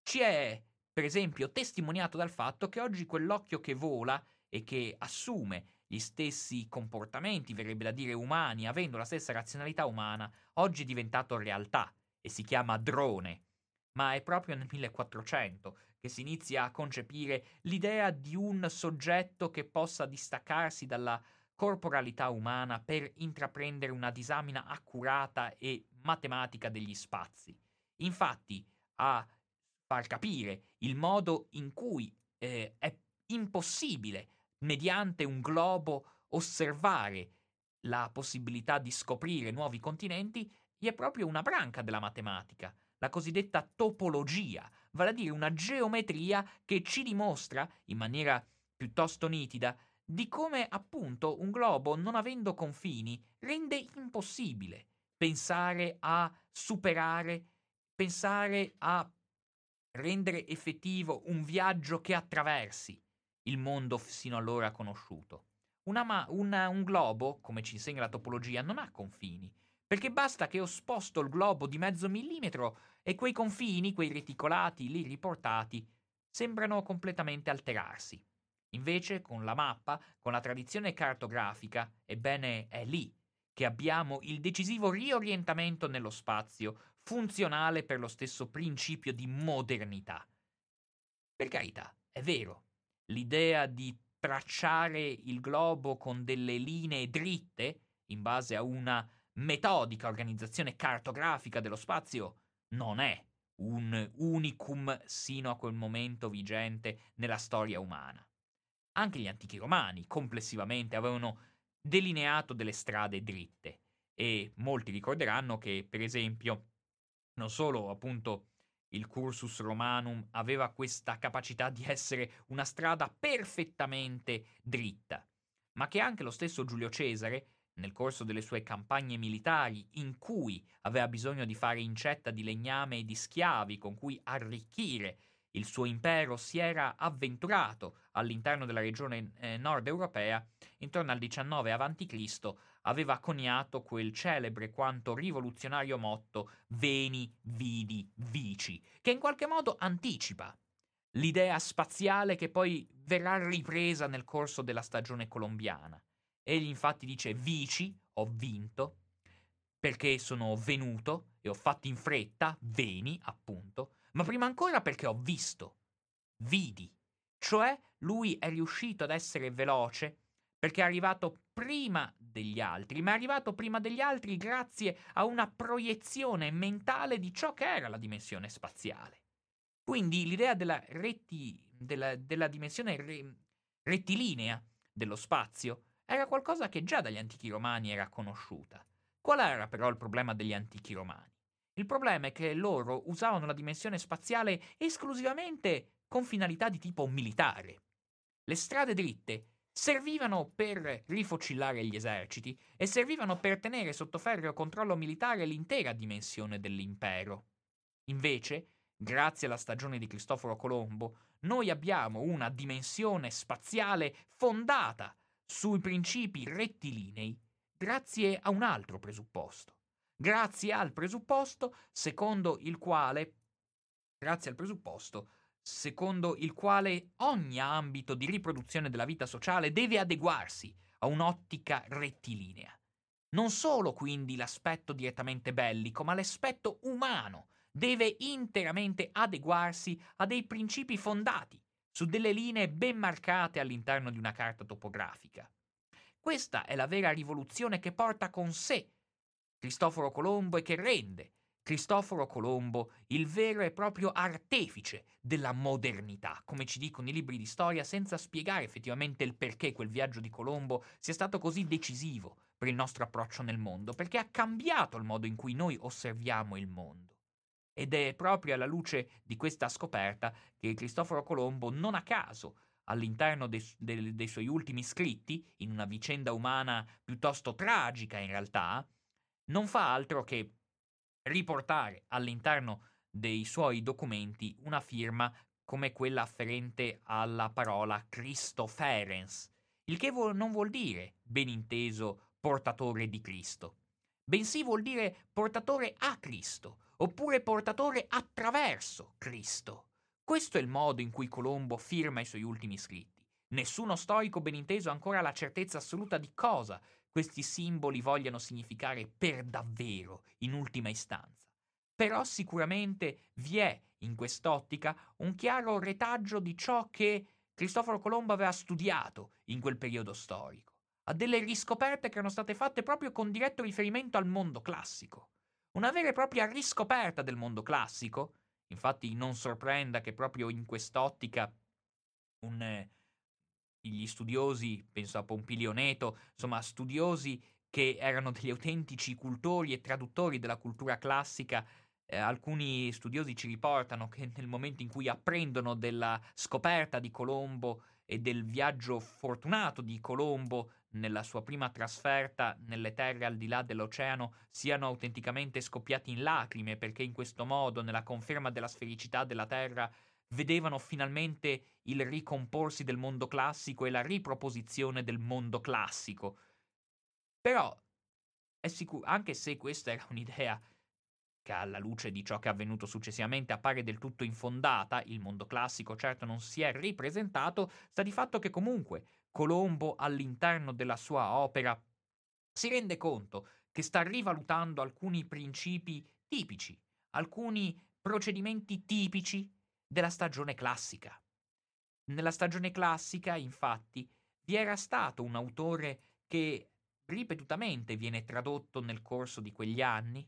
ci è, per esempio, testimoniato dal fatto che oggi quell'occhio che vola e che assume gli stessi comportamenti, verrebbe da dire umani, avendo la stessa razionalità umana, oggi è diventato realtà e si chiama drone. Ma è proprio nel 1400 che si inizia a concepire l'idea di un soggetto che possa distaccarsi dalla corporalità umana per intraprendere una disamina accurata e matematica degli spazi. Infatti, a far capire il modo in cui eh, è impossibile mediante un globo osservare la possibilità di scoprire nuovi continenti è proprio una branca della matematica, la cosiddetta topologia, vale a dire una geometria che ci dimostra, in maniera piuttosto nitida, di come appunto un globo, non avendo confini, rende impossibile pensare a superare, pensare a rendere effettivo un viaggio che attraversi il mondo sino allora conosciuto. Ma- una, un globo, come ci insegna la topologia, non ha confini, perché basta che ho sposto il globo di mezzo millimetro e quei confini, quei reticolati lì riportati, sembrano completamente alterarsi. Invece, con la mappa, con la tradizione cartografica, ebbene è lì che abbiamo il decisivo riorientamento nello spazio, funzionale per lo stesso principio di modernità. Per carità, è vero, l'idea di tracciare il globo con delle linee dritte, in base a una metodica organizzazione cartografica dello spazio, non è un unicum sino a quel momento vigente nella storia umana. Anche gli antichi romani complessivamente avevano delineato delle strade dritte e molti ricorderanno che, per esempio, non solo appunto il cursus romanum aveva questa capacità di essere una strada perfettamente dritta, ma che anche lo stesso Giulio Cesare, nel corso delle sue campagne militari, in cui aveva bisogno di fare incetta di legname e di schiavi con cui arricchire il suo impero, si era avventurato all'interno della regione eh, nord europea intorno al 19 a.C., aveva coniato quel celebre quanto rivoluzionario motto Veni, vidi, vici, che in qualche modo anticipa l'idea spaziale che poi verrà ripresa nel corso della stagione colombiana. Egli infatti dice vici, ho vinto, perché sono venuto e ho fatto in fretta, veni appunto, ma prima ancora perché ho visto, vidi, cioè lui è riuscito ad essere veloce perché è arrivato prima degli altri, ma è arrivato prima degli altri grazie a una proiezione mentale di ciò che era la dimensione spaziale. Quindi l'idea della, retti, della, della dimensione re, rettilinea dello spazio era qualcosa che già dagli antichi romani era conosciuta. Qual era però il problema degli antichi romani? Il problema è che loro usavano la dimensione spaziale esclusivamente con finalità di tipo militare. Le strade dritte servivano per rifocillare gli eserciti e servivano per tenere sotto ferreo controllo militare l'intera dimensione dell'impero. Invece, grazie alla stagione di Cristoforo Colombo, noi abbiamo una dimensione spaziale fondata sui principi rettilinei grazie a un altro presupposto. Grazie al presupposto secondo il quale grazie al presupposto secondo il quale ogni ambito di riproduzione della vita sociale deve adeguarsi a un'ottica rettilinea. Non solo quindi l'aspetto direttamente bellico, ma l'aspetto umano deve interamente adeguarsi a dei principi fondati su delle linee ben marcate all'interno di una carta topografica. Questa è la vera rivoluzione che porta con sé Cristoforo Colombo e che rende Cristoforo Colombo, il vero e proprio artefice della modernità, come ci dicono i libri di storia, senza spiegare effettivamente il perché quel viaggio di Colombo sia stato così decisivo per il nostro approccio nel mondo, perché ha cambiato il modo in cui noi osserviamo il mondo. Ed è proprio alla luce di questa scoperta che Cristoforo Colombo, non a caso, all'interno dei, dei, dei suoi ultimi scritti, in una vicenda umana piuttosto tragica in realtà, non fa altro che riportare all'interno dei suoi documenti una firma come quella afferente alla parola Christoferens, il che non vuol dire, ben inteso, portatore di Cristo, bensì vuol dire portatore a Cristo, oppure portatore attraverso Cristo. Questo è il modo in cui Colombo firma i suoi ultimi scritti. Nessuno storico ben inteso ha ancora la certezza assoluta di cosa questi simboli vogliano significare per davvero, in ultima istanza. Però sicuramente vi è in quest'ottica un chiaro retaggio di ciò che Cristoforo Colombo aveva studiato in quel periodo storico, a delle riscoperte che erano state fatte proprio con diretto riferimento al mondo classico. Una vera e propria riscoperta del mondo classico. Infatti non sorprenda che proprio in quest'ottica un, gli studiosi, penso a Pompilio Neto, insomma studiosi che erano degli autentici cultori e traduttori della cultura classica, eh, alcuni studiosi ci riportano che nel momento in cui apprendono della scoperta di Colombo e del viaggio fortunato di Colombo nella sua prima trasferta nelle terre al di là dell'oceano siano autenticamente scoppiati in lacrime perché in questo modo, nella conferma della sfericità della Terra, vedevano finalmente il ricomporsi del mondo classico e la riproposizione del mondo classico. Però sicuro, anche se questa era un'idea che alla luce di ciò che è avvenuto successivamente appare del tutto infondata, il mondo classico certo non si è ripresentato, sta di fatto che comunque Colombo all'interno della sua opera si rende conto che sta rivalutando alcuni principi tipici, alcuni procedimenti tipici della stagione classica. Nella stagione classica, infatti, vi era stato un autore che ripetutamente viene tradotto nel corso di quegli anni.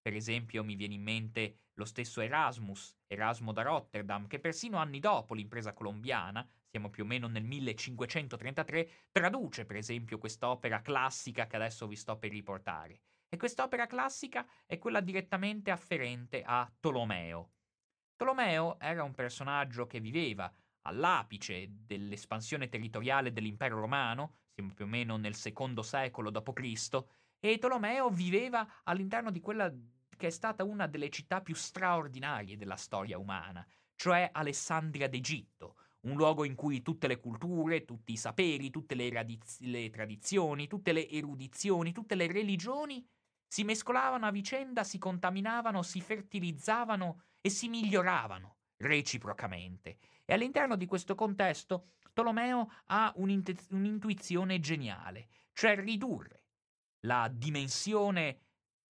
Per esempio, mi viene in mente lo stesso Erasmus, Erasmo da Rotterdam, che persino anni dopo l'impresa colombiana, siamo più o meno nel 1533, traduce per esempio quest'opera classica che adesso vi sto per riportare. E quest'opera classica è quella direttamente afferente a Tolomeo, Tolomeo era un personaggio che viveva all'apice dell'espansione territoriale dell'impero romano, siamo più o meno nel secondo secolo d.C., e Tolomeo viveva all'interno di quella che è stata una delle città più straordinarie della storia umana, cioè Alessandria d'Egitto, un luogo in cui tutte le culture, tutti i saperi, tutte le, radiz- le tradizioni, tutte le erudizioni, tutte le religioni si mescolavano a vicenda, si contaminavano, si fertilizzavano e si miglioravano reciprocamente. E all'interno di questo contesto Tolomeo ha un'intuizione geniale, cioè ridurre la dimensione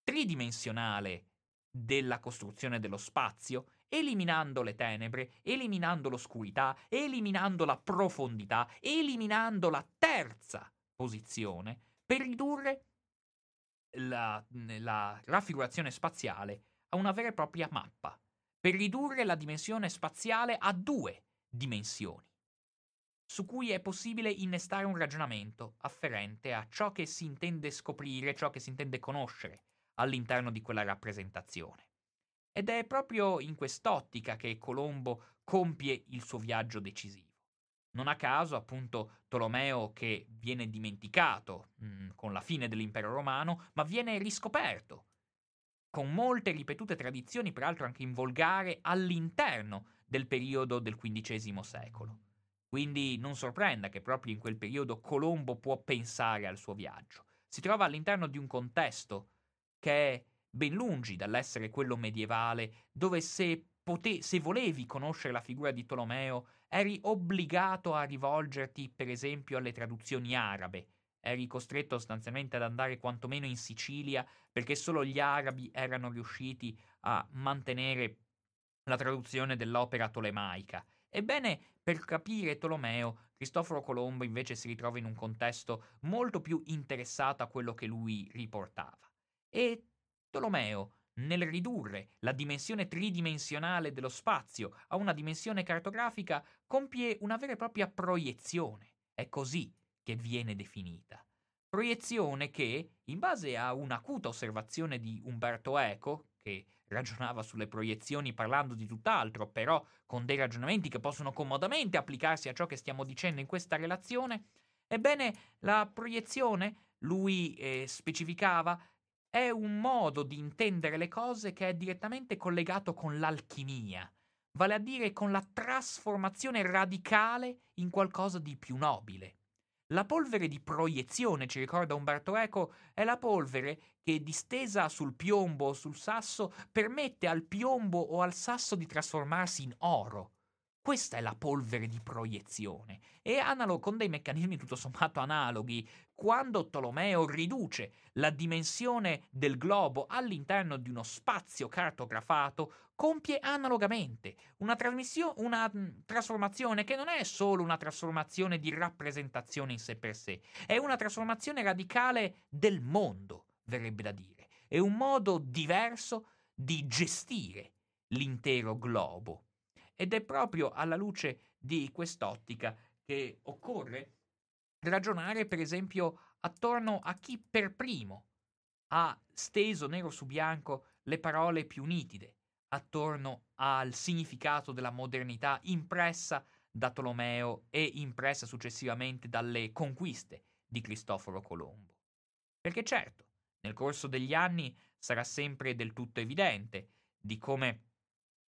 tridimensionale della costruzione dello spazio, eliminando le tenebre, eliminando l'oscurità, eliminando la profondità, eliminando la terza posizione, per ridurre la, la raffigurazione spaziale a una vera e propria mappa, per ridurre la dimensione spaziale a due dimensioni, su cui è possibile innestare un ragionamento afferente a ciò che si intende scoprire, ciò che si intende conoscere all'interno di quella rappresentazione. Ed è proprio in quest'ottica che Colombo compie il suo viaggio decisivo. Non a caso, appunto, Tolomeo che viene dimenticato mh, con la fine dell'impero romano, ma viene riscoperto con molte ripetute tradizioni, peraltro anche in volgare, all'interno del periodo del XV secolo. Quindi non sorprenda che proprio in quel periodo Colombo può pensare al suo viaggio. Si trova all'interno di un contesto che è ben lungi dall'essere quello medievale, dove se, pote- se volevi conoscere la figura di Tolomeo eri obbligato a rivolgerti, per esempio, alle traduzioni arabe, eri costretto sostanzialmente ad andare quantomeno in Sicilia perché solo gli arabi erano riusciti a mantenere la traduzione dell'opera tolemaica. Ebbene, per capire Tolomeo, Cristoforo Colombo invece si ritrova in un contesto molto più interessato a quello che lui riportava. E Tolomeo, nel ridurre la dimensione tridimensionale dello spazio a una dimensione cartografica, compie una vera e propria proiezione. È così che viene definita. Proiezione che, in base a un'acuta osservazione di Umberto Eco, che ragionava sulle proiezioni parlando di tutt'altro, però con dei ragionamenti che possono comodamente applicarsi a ciò che stiamo dicendo in questa relazione, ebbene la proiezione, lui eh, specificava, è un modo di intendere le cose che è direttamente collegato con l'alchimia, vale a dire con la trasformazione radicale in qualcosa di più nobile. La polvere di proiezione, ci ricorda Umberto Eco, è la polvere che distesa sul piombo o sul sasso permette al piombo o al sasso di trasformarsi in oro. Questa è la polvere di proiezione. E analogo con dei meccanismi tutto sommato analoghi, quando Tolomeo riduce la dimensione del globo all'interno di uno spazio cartografato, compie analogamente una, una trasformazione che non è solo una trasformazione di rappresentazione in sé per sé, è una trasformazione radicale del mondo, verrebbe da dire. È un modo diverso di gestire l'intero globo. Ed è proprio alla luce di quest'ottica che occorre ragionare, per esempio, attorno a chi per primo ha steso nero su bianco le parole più nitide, attorno al significato della modernità impressa da Tolomeo e impressa successivamente dalle conquiste di Cristoforo Colombo. Perché certo, nel corso degli anni sarà sempre del tutto evidente di come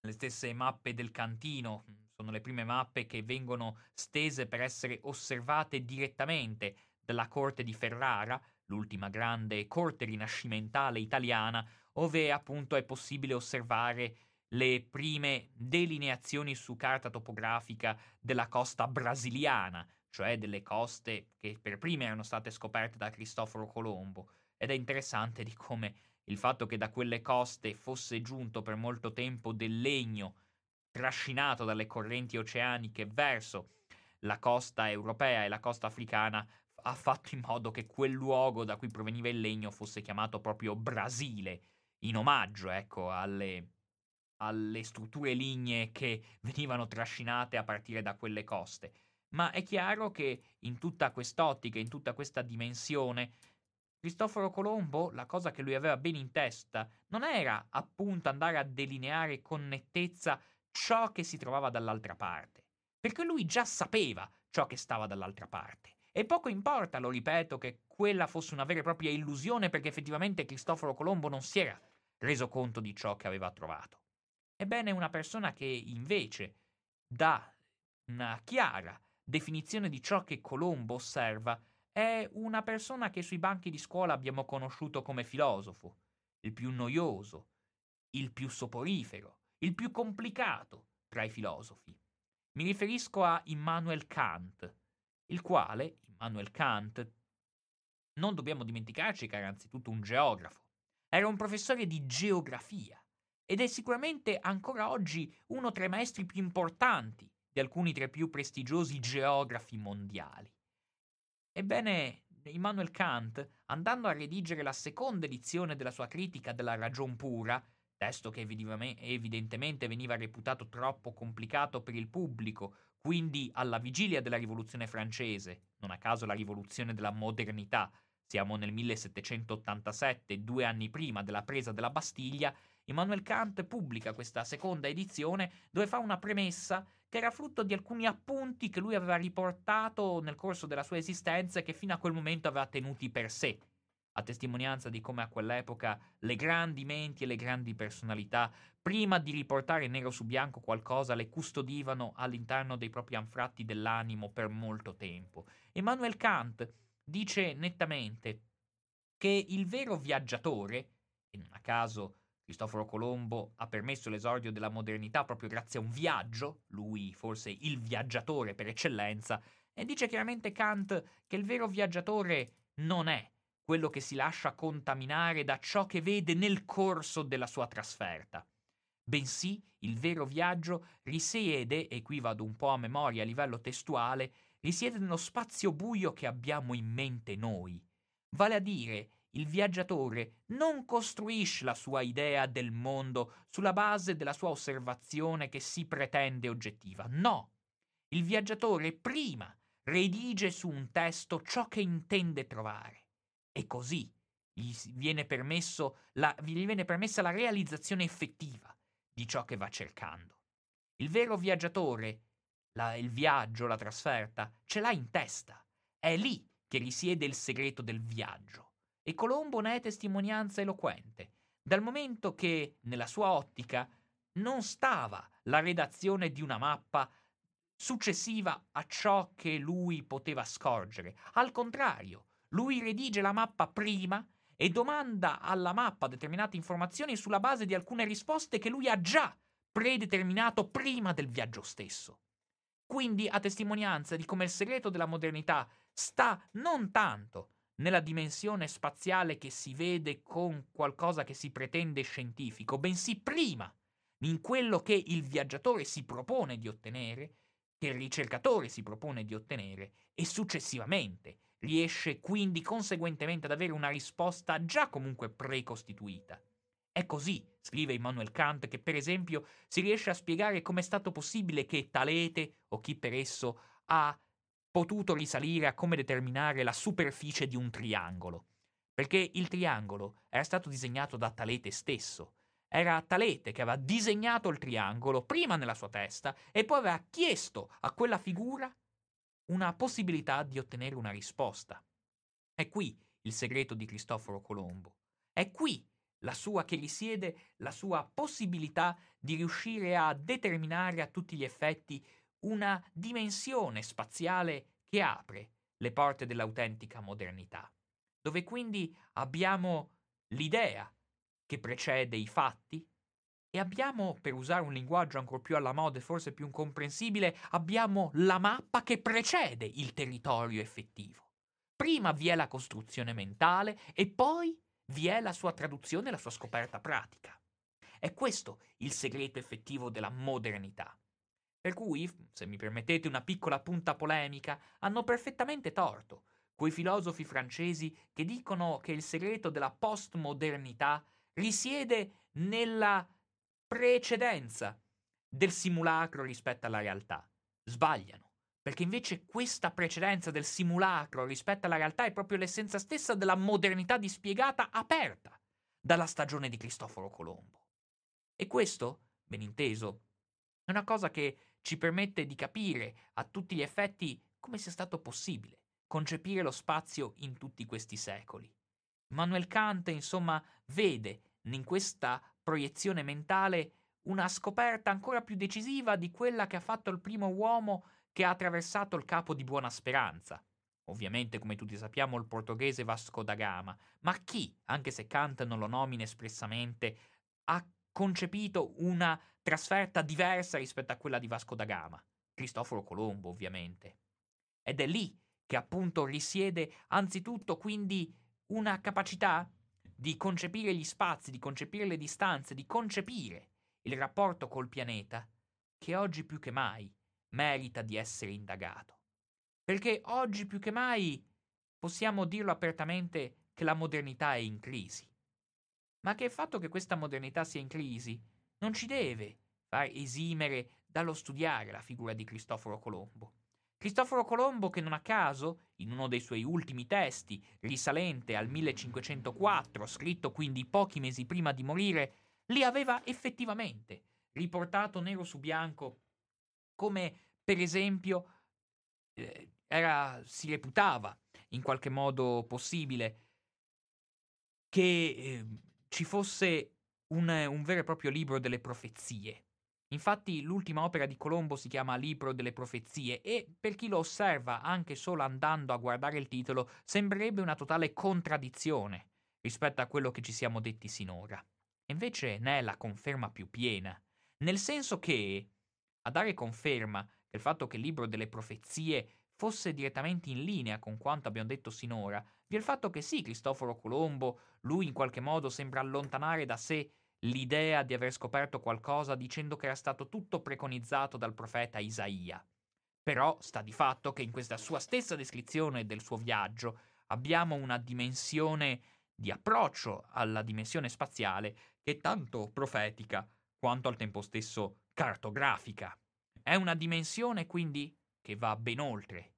le stesse mappe del cantino sono le prime mappe che vengono stese per essere osservate direttamente dalla corte di Ferrara, l'ultima grande corte rinascimentale italiana, dove appunto è possibile osservare le prime delineazioni su carta topografica della costa brasiliana, cioè delle coste che per prime erano state scoperte da Cristoforo Colombo. Ed è interessante di come il fatto che da quelle coste fosse giunto per molto tempo del legno trascinato dalle correnti oceaniche verso la costa europea e la costa africana ha fatto in modo che quel luogo da cui proveniva il legno fosse chiamato proprio Brasile, in omaggio, ecco, alle, alle strutture lignee che (laughs) venivano trascinate a partire da quelle coste. Ma è chiaro che in tutta quest'ottica, in tutta questa dimensione, Cristoforo Colombo, la cosa che lui aveva bene in testa, non era appunto andare a delineare con nettezza ciò che si trovava dall'altra parte, perché lui già sapeva ciò che stava dall'altra parte. E poco importa, lo ripeto, che quella fosse una vera e propria illusione perché effettivamente Cristoforo Colombo non si era reso conto di ciò che aveva trovato. Ebbene, una persona che invece dà una chiara definizione di ciò che Colombo osserva è una persona che sui banchi di scuola abbiamo conosciuto come filosofo, il più noioso, il più soporifero, il più complicato tra i filosofi. Mi riferisco a Immanuel Kant, il quale, Immanuel Kant, non dobbiamo dimenticarci che era anzitutto un geografo, era un professore di geografia ed è sicuramente ancora oggi uno tra i maestri più importanti di alcuni tra i più prestigiosi geografi mondiali. Ebbene, Immanuel Kant, andando a redigere la seconda edizione della sua critica della ragion pura, testo che evidentemente veniva reputato troppo complicato per il pubblico, quindi alla vigilia della rivoluzione francese, non a caso la rivoluzione della modernità, siamo nel 1787, due anni prima della presa della Bastiglia, Immanuel Kant pubblica questa seconda edizione dove fa una premessa che era frutto di alcuni appunti che lui aveva riportato nel corso della sua esistenza e che fino a quel momento aveva tenuti per sé, a testimonianza di come a quell'epoca le grandi menti e le grandi personalità, prima di riportare nero su bianco qualcosa, le custodivano all'interno dei propri anfratti dell'animo per molto tempo. Immanuel Kant dice nettamente che il vero viaggiatore, e non a caso Cristoforo Colombo ha permesso l'esordio della modernità proprio grazie a un viaggio, lui forse il viaggiatore per eccellenza, e dice chiaramente Kant che il vero viaggiatore non è quello che si lascia contaminare da ciò che vede nel corso della sua trasferta. Bensì il vero viaggio risiede, e qui vado un po' a memoria a livello testuale, risiede nello spazio buio che abbiamo in mente noi. Vale a dire, il viaggiatore non costruisce la sua idea del mondo sulla base della sua osservazione che si pretende oggettiva. No, il viaggiatore prima redige su un testo ciò che intende trovare e così gli viene, la, gli viene permessa la realizzazione effettiva di ciò che va cercando. Il vero viaggiatore, la, il viaggio, la trasferta, ce l'ha in testa. È lì che risiede il segreto del viaggio. E Colombo ne è testimonianza eloquente, dal momento che, nella sua ottica, non stava la redazione di una mappa successiva a ciò che lui poteva scorgere. Al contrario, lui redige la mappa prima e domanda alla mappa determinate informazioni sulla base di alcune risposte che lui ha già predeterminato prima del viaggio stesso. Quindi a testimonianza di come il segreto della modernità sta non tanto nella dimensione spaziale che si vede con qualcosa che si pretende scientifico, bensì prima in quello che il viaggiatore si propone di ottenere, che il ricercatore si propone di ottenere e successivamente riesce quindi conseguentemente ad avere una risposta già comunque precostituita. È così, scrive Immanuel Kant, che per esempio si riesce a spiegare come è stato possibile che Talete, o chi per esso, ha potuto risalire a come determinare la superficie di un triangolo, perché il triangolo era stato disegnato da Talete stesso. Era Talete che aveva disegnato il triangolo prima nella sua testa e poi aveva chiesto a quella figura una possibilità di ottenere una risposta. È qui il segreto di Cristoforo Colombo. È qui la sua che risiede la sua possibilità di riuscire a determinare a tutti gli effetti una dimensione spaziale che apre le porte dell'autentica modernità, dove quindi abbiamo l'idea che precede i fatti e abbiamo, per usare un linguaggio ancora più alla moda e forse più comprensibile, abbiamo la mappa che precede il territorio effettivo. Prima vi è la costruzione mentale e poi vi è la sua traduzione la sua scoperta pratica. È questo il segreto effettivo della modernità. Per cui, se mi permettete una piccola punta polemica, hanno perfettamente torto quei filosofi francesi che dicono che il segreto della postmodernità risiede nella precedenza del simulacro rispetto alla realtà. Sbagliano, perché invece questa precedenza del simulacro rispetto alla realtà è proprio l'essenza stessa della modernità dispiegata aperta dalla stagione di Cristoforo Colombo. E questo, ben inteso, è una cosa che ci permette di capire a tutti gli effetti come sia stato possibile concepire lo spazio in tutti questi secoli. Manuel Kant, insomma, vede in questa proiezione mentale una scoperta ancora più decisiva di quella che ha fatto il primo uomo che ha attraversato il capo di Buona Speranza. Ovviamente, come tutti sappiamo, il portoghese Vasco da Gama, ma chi, anche se Kant non lo nomina espressamente, ha concepito una trasferta diversa rispetto a quella di Vasco da Gama. Cristoforo Colombo, ovviamente. Ed è lì che appunto risiede anzitutto quindi una capacità di concepire gli spazi, di concepire le distanze, di concepire il rapporto col pianeta, che oggi più che mai merita di essere indagato. Perché oggi più che mai possiamo dirlo apertamente che la modernità è in crisi. Ma che il fatto che questa modernità sia in crisi non ci deve far esimere dallo studiare la figura di Cristoforo Colombo. Cristoforo Colombo che non a caso, in uno dei suoi ultimi testi, risalente al 1504, scritto quindi pochi mesi prima di morire, li aveva effettivamente riportato nero su bianco come per esempio eh, era, si reputava in qualche modo possibile che eh, ci fosse un, un vero e proprio libro delle profezie Infatti l'ultima opera di Colombo si chiama Libro delle profezie e per chi lo osserva anche solo andando a guardare il titolo sembrerebbe una totale contraddizione rispetto a quello che ci siamo detti sinora. Invece ne è la conferma più piena, nel senso che a dare conferma del fatto che il libro delle profezie fosse direttamente in linea con quanto abbiamo detto sinora, vi è il fatto che sì, Cristoforo Colombo, lui in qualche modo sembra allontanare da sé l'idea di aver scoperto qualcosa dicendo che era stato tutto preconizzato dal profeta Isaia. Però sta di fatto che in questa sua stessa descrizione del suo viaggio abbiamo una dimensione di approccio alla dimensione spaziale che è tanto profetica quanto al tempo stesso cartografica. È una dimensione quindi che va ben oltre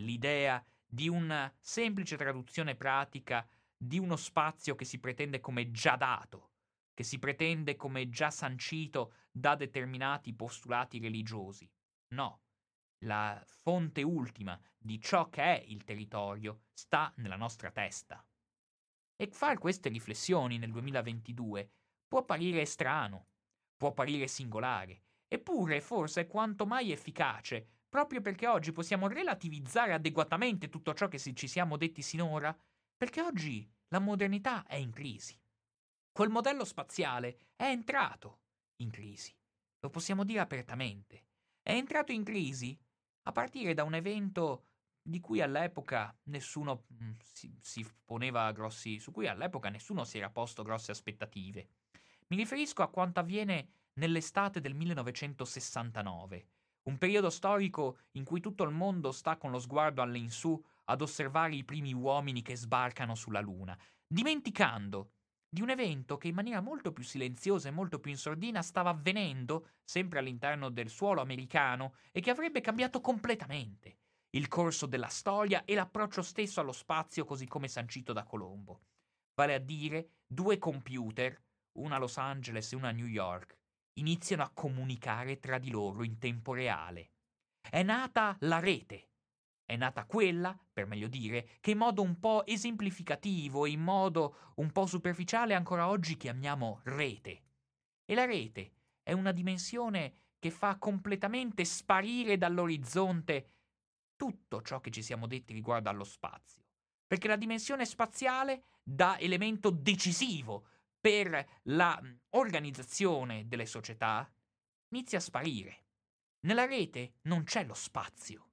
l'idea di una semplice traduzione pratica di uno spazio che si pretende come già dato, che si pretende come già sancito da determinati postulati religiosi. No, la fonte ultima di ciò che è il territorio sta nella nostra testa. E fare queste riflessioni nel 2022 può apparire strano, può apparire singolare, eppure forse è quanto mai efficace, proprio perché oggi possiamo relativizzare adeguatamente tutto ciò che ci siamo detti sinora, perché oggi la modernità è in crisi quel modello spaziale è entrato in crisi. Lo possiamo dire apertamente. È entrato in crisi a partire da un evento di cui all'epoca nessuno mm, si, si, poneva grossi, su cui all'epoca nessuno si era posto grosse aspettative. Mi riferisco a quanto avviene nell'estate del 1969, un periodo storico in cui tutto il mondo sta con lo sguardo all'insù ad osservare i primi uomini che sbarcano sulla Luna, dimenticando di un evento che in maniera molto più silenziosa e molto più in sordina stava avvenendo, sempre all'interno del suolo americano, e che avrebbe cambiato completamente il corso della storia e l'approccio stesso allo spazio così come sancito da Colombo. Vale a dire, due computer, una a Los Angeles e una a New York, iniziano a comunicare tra di loro in tempo reale. È nata la rete, è nata quella, per meglio dire, che in modo un po' esemplificativo e in modo un po' superficiale ancora oggi chiamiamo rete. E la rete è una dimensione che fa completamente sparire dall'orizzonte tutto ciò che ci siamo detti riguardo allo spazio. Perché la dimensione spaziale dà elemento decisivo per l'organizzazione mm, delle società inizia a sparire. Nella rete non c'è lo spazio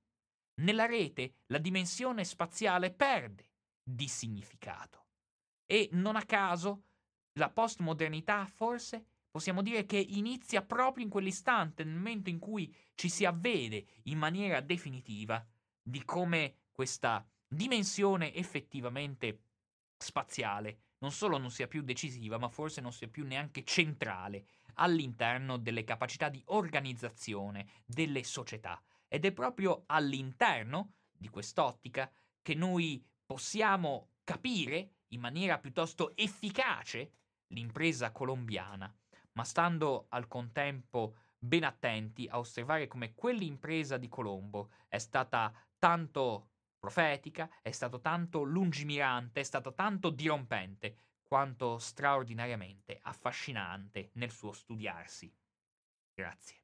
nella rete la dimensione spaziale perde di significato. E non a caso la postmodernità forse possiamo dire che inizia proprio in quell'istante, nel momento in cui ci si avvede in maniera definitiva di come questa dimensione effettivamente spaziale non solo non sia più decisiva, ma forse non sia più neanche centrale all'interno delle capacità di organizzazione delle società. Ed è proprio all'interno di quest'ottica che noi possiamo capire in maniera piuttosto efficace l'impresa colombiana, ma stando al contempo ben attenti a osservare come quell'impresa di Colombo è stata tanto profetica, è stato tanto lungimirante, è stato tanto dirompente, quanto straordinariamente affascinante nel suo studiarsi. Grazie.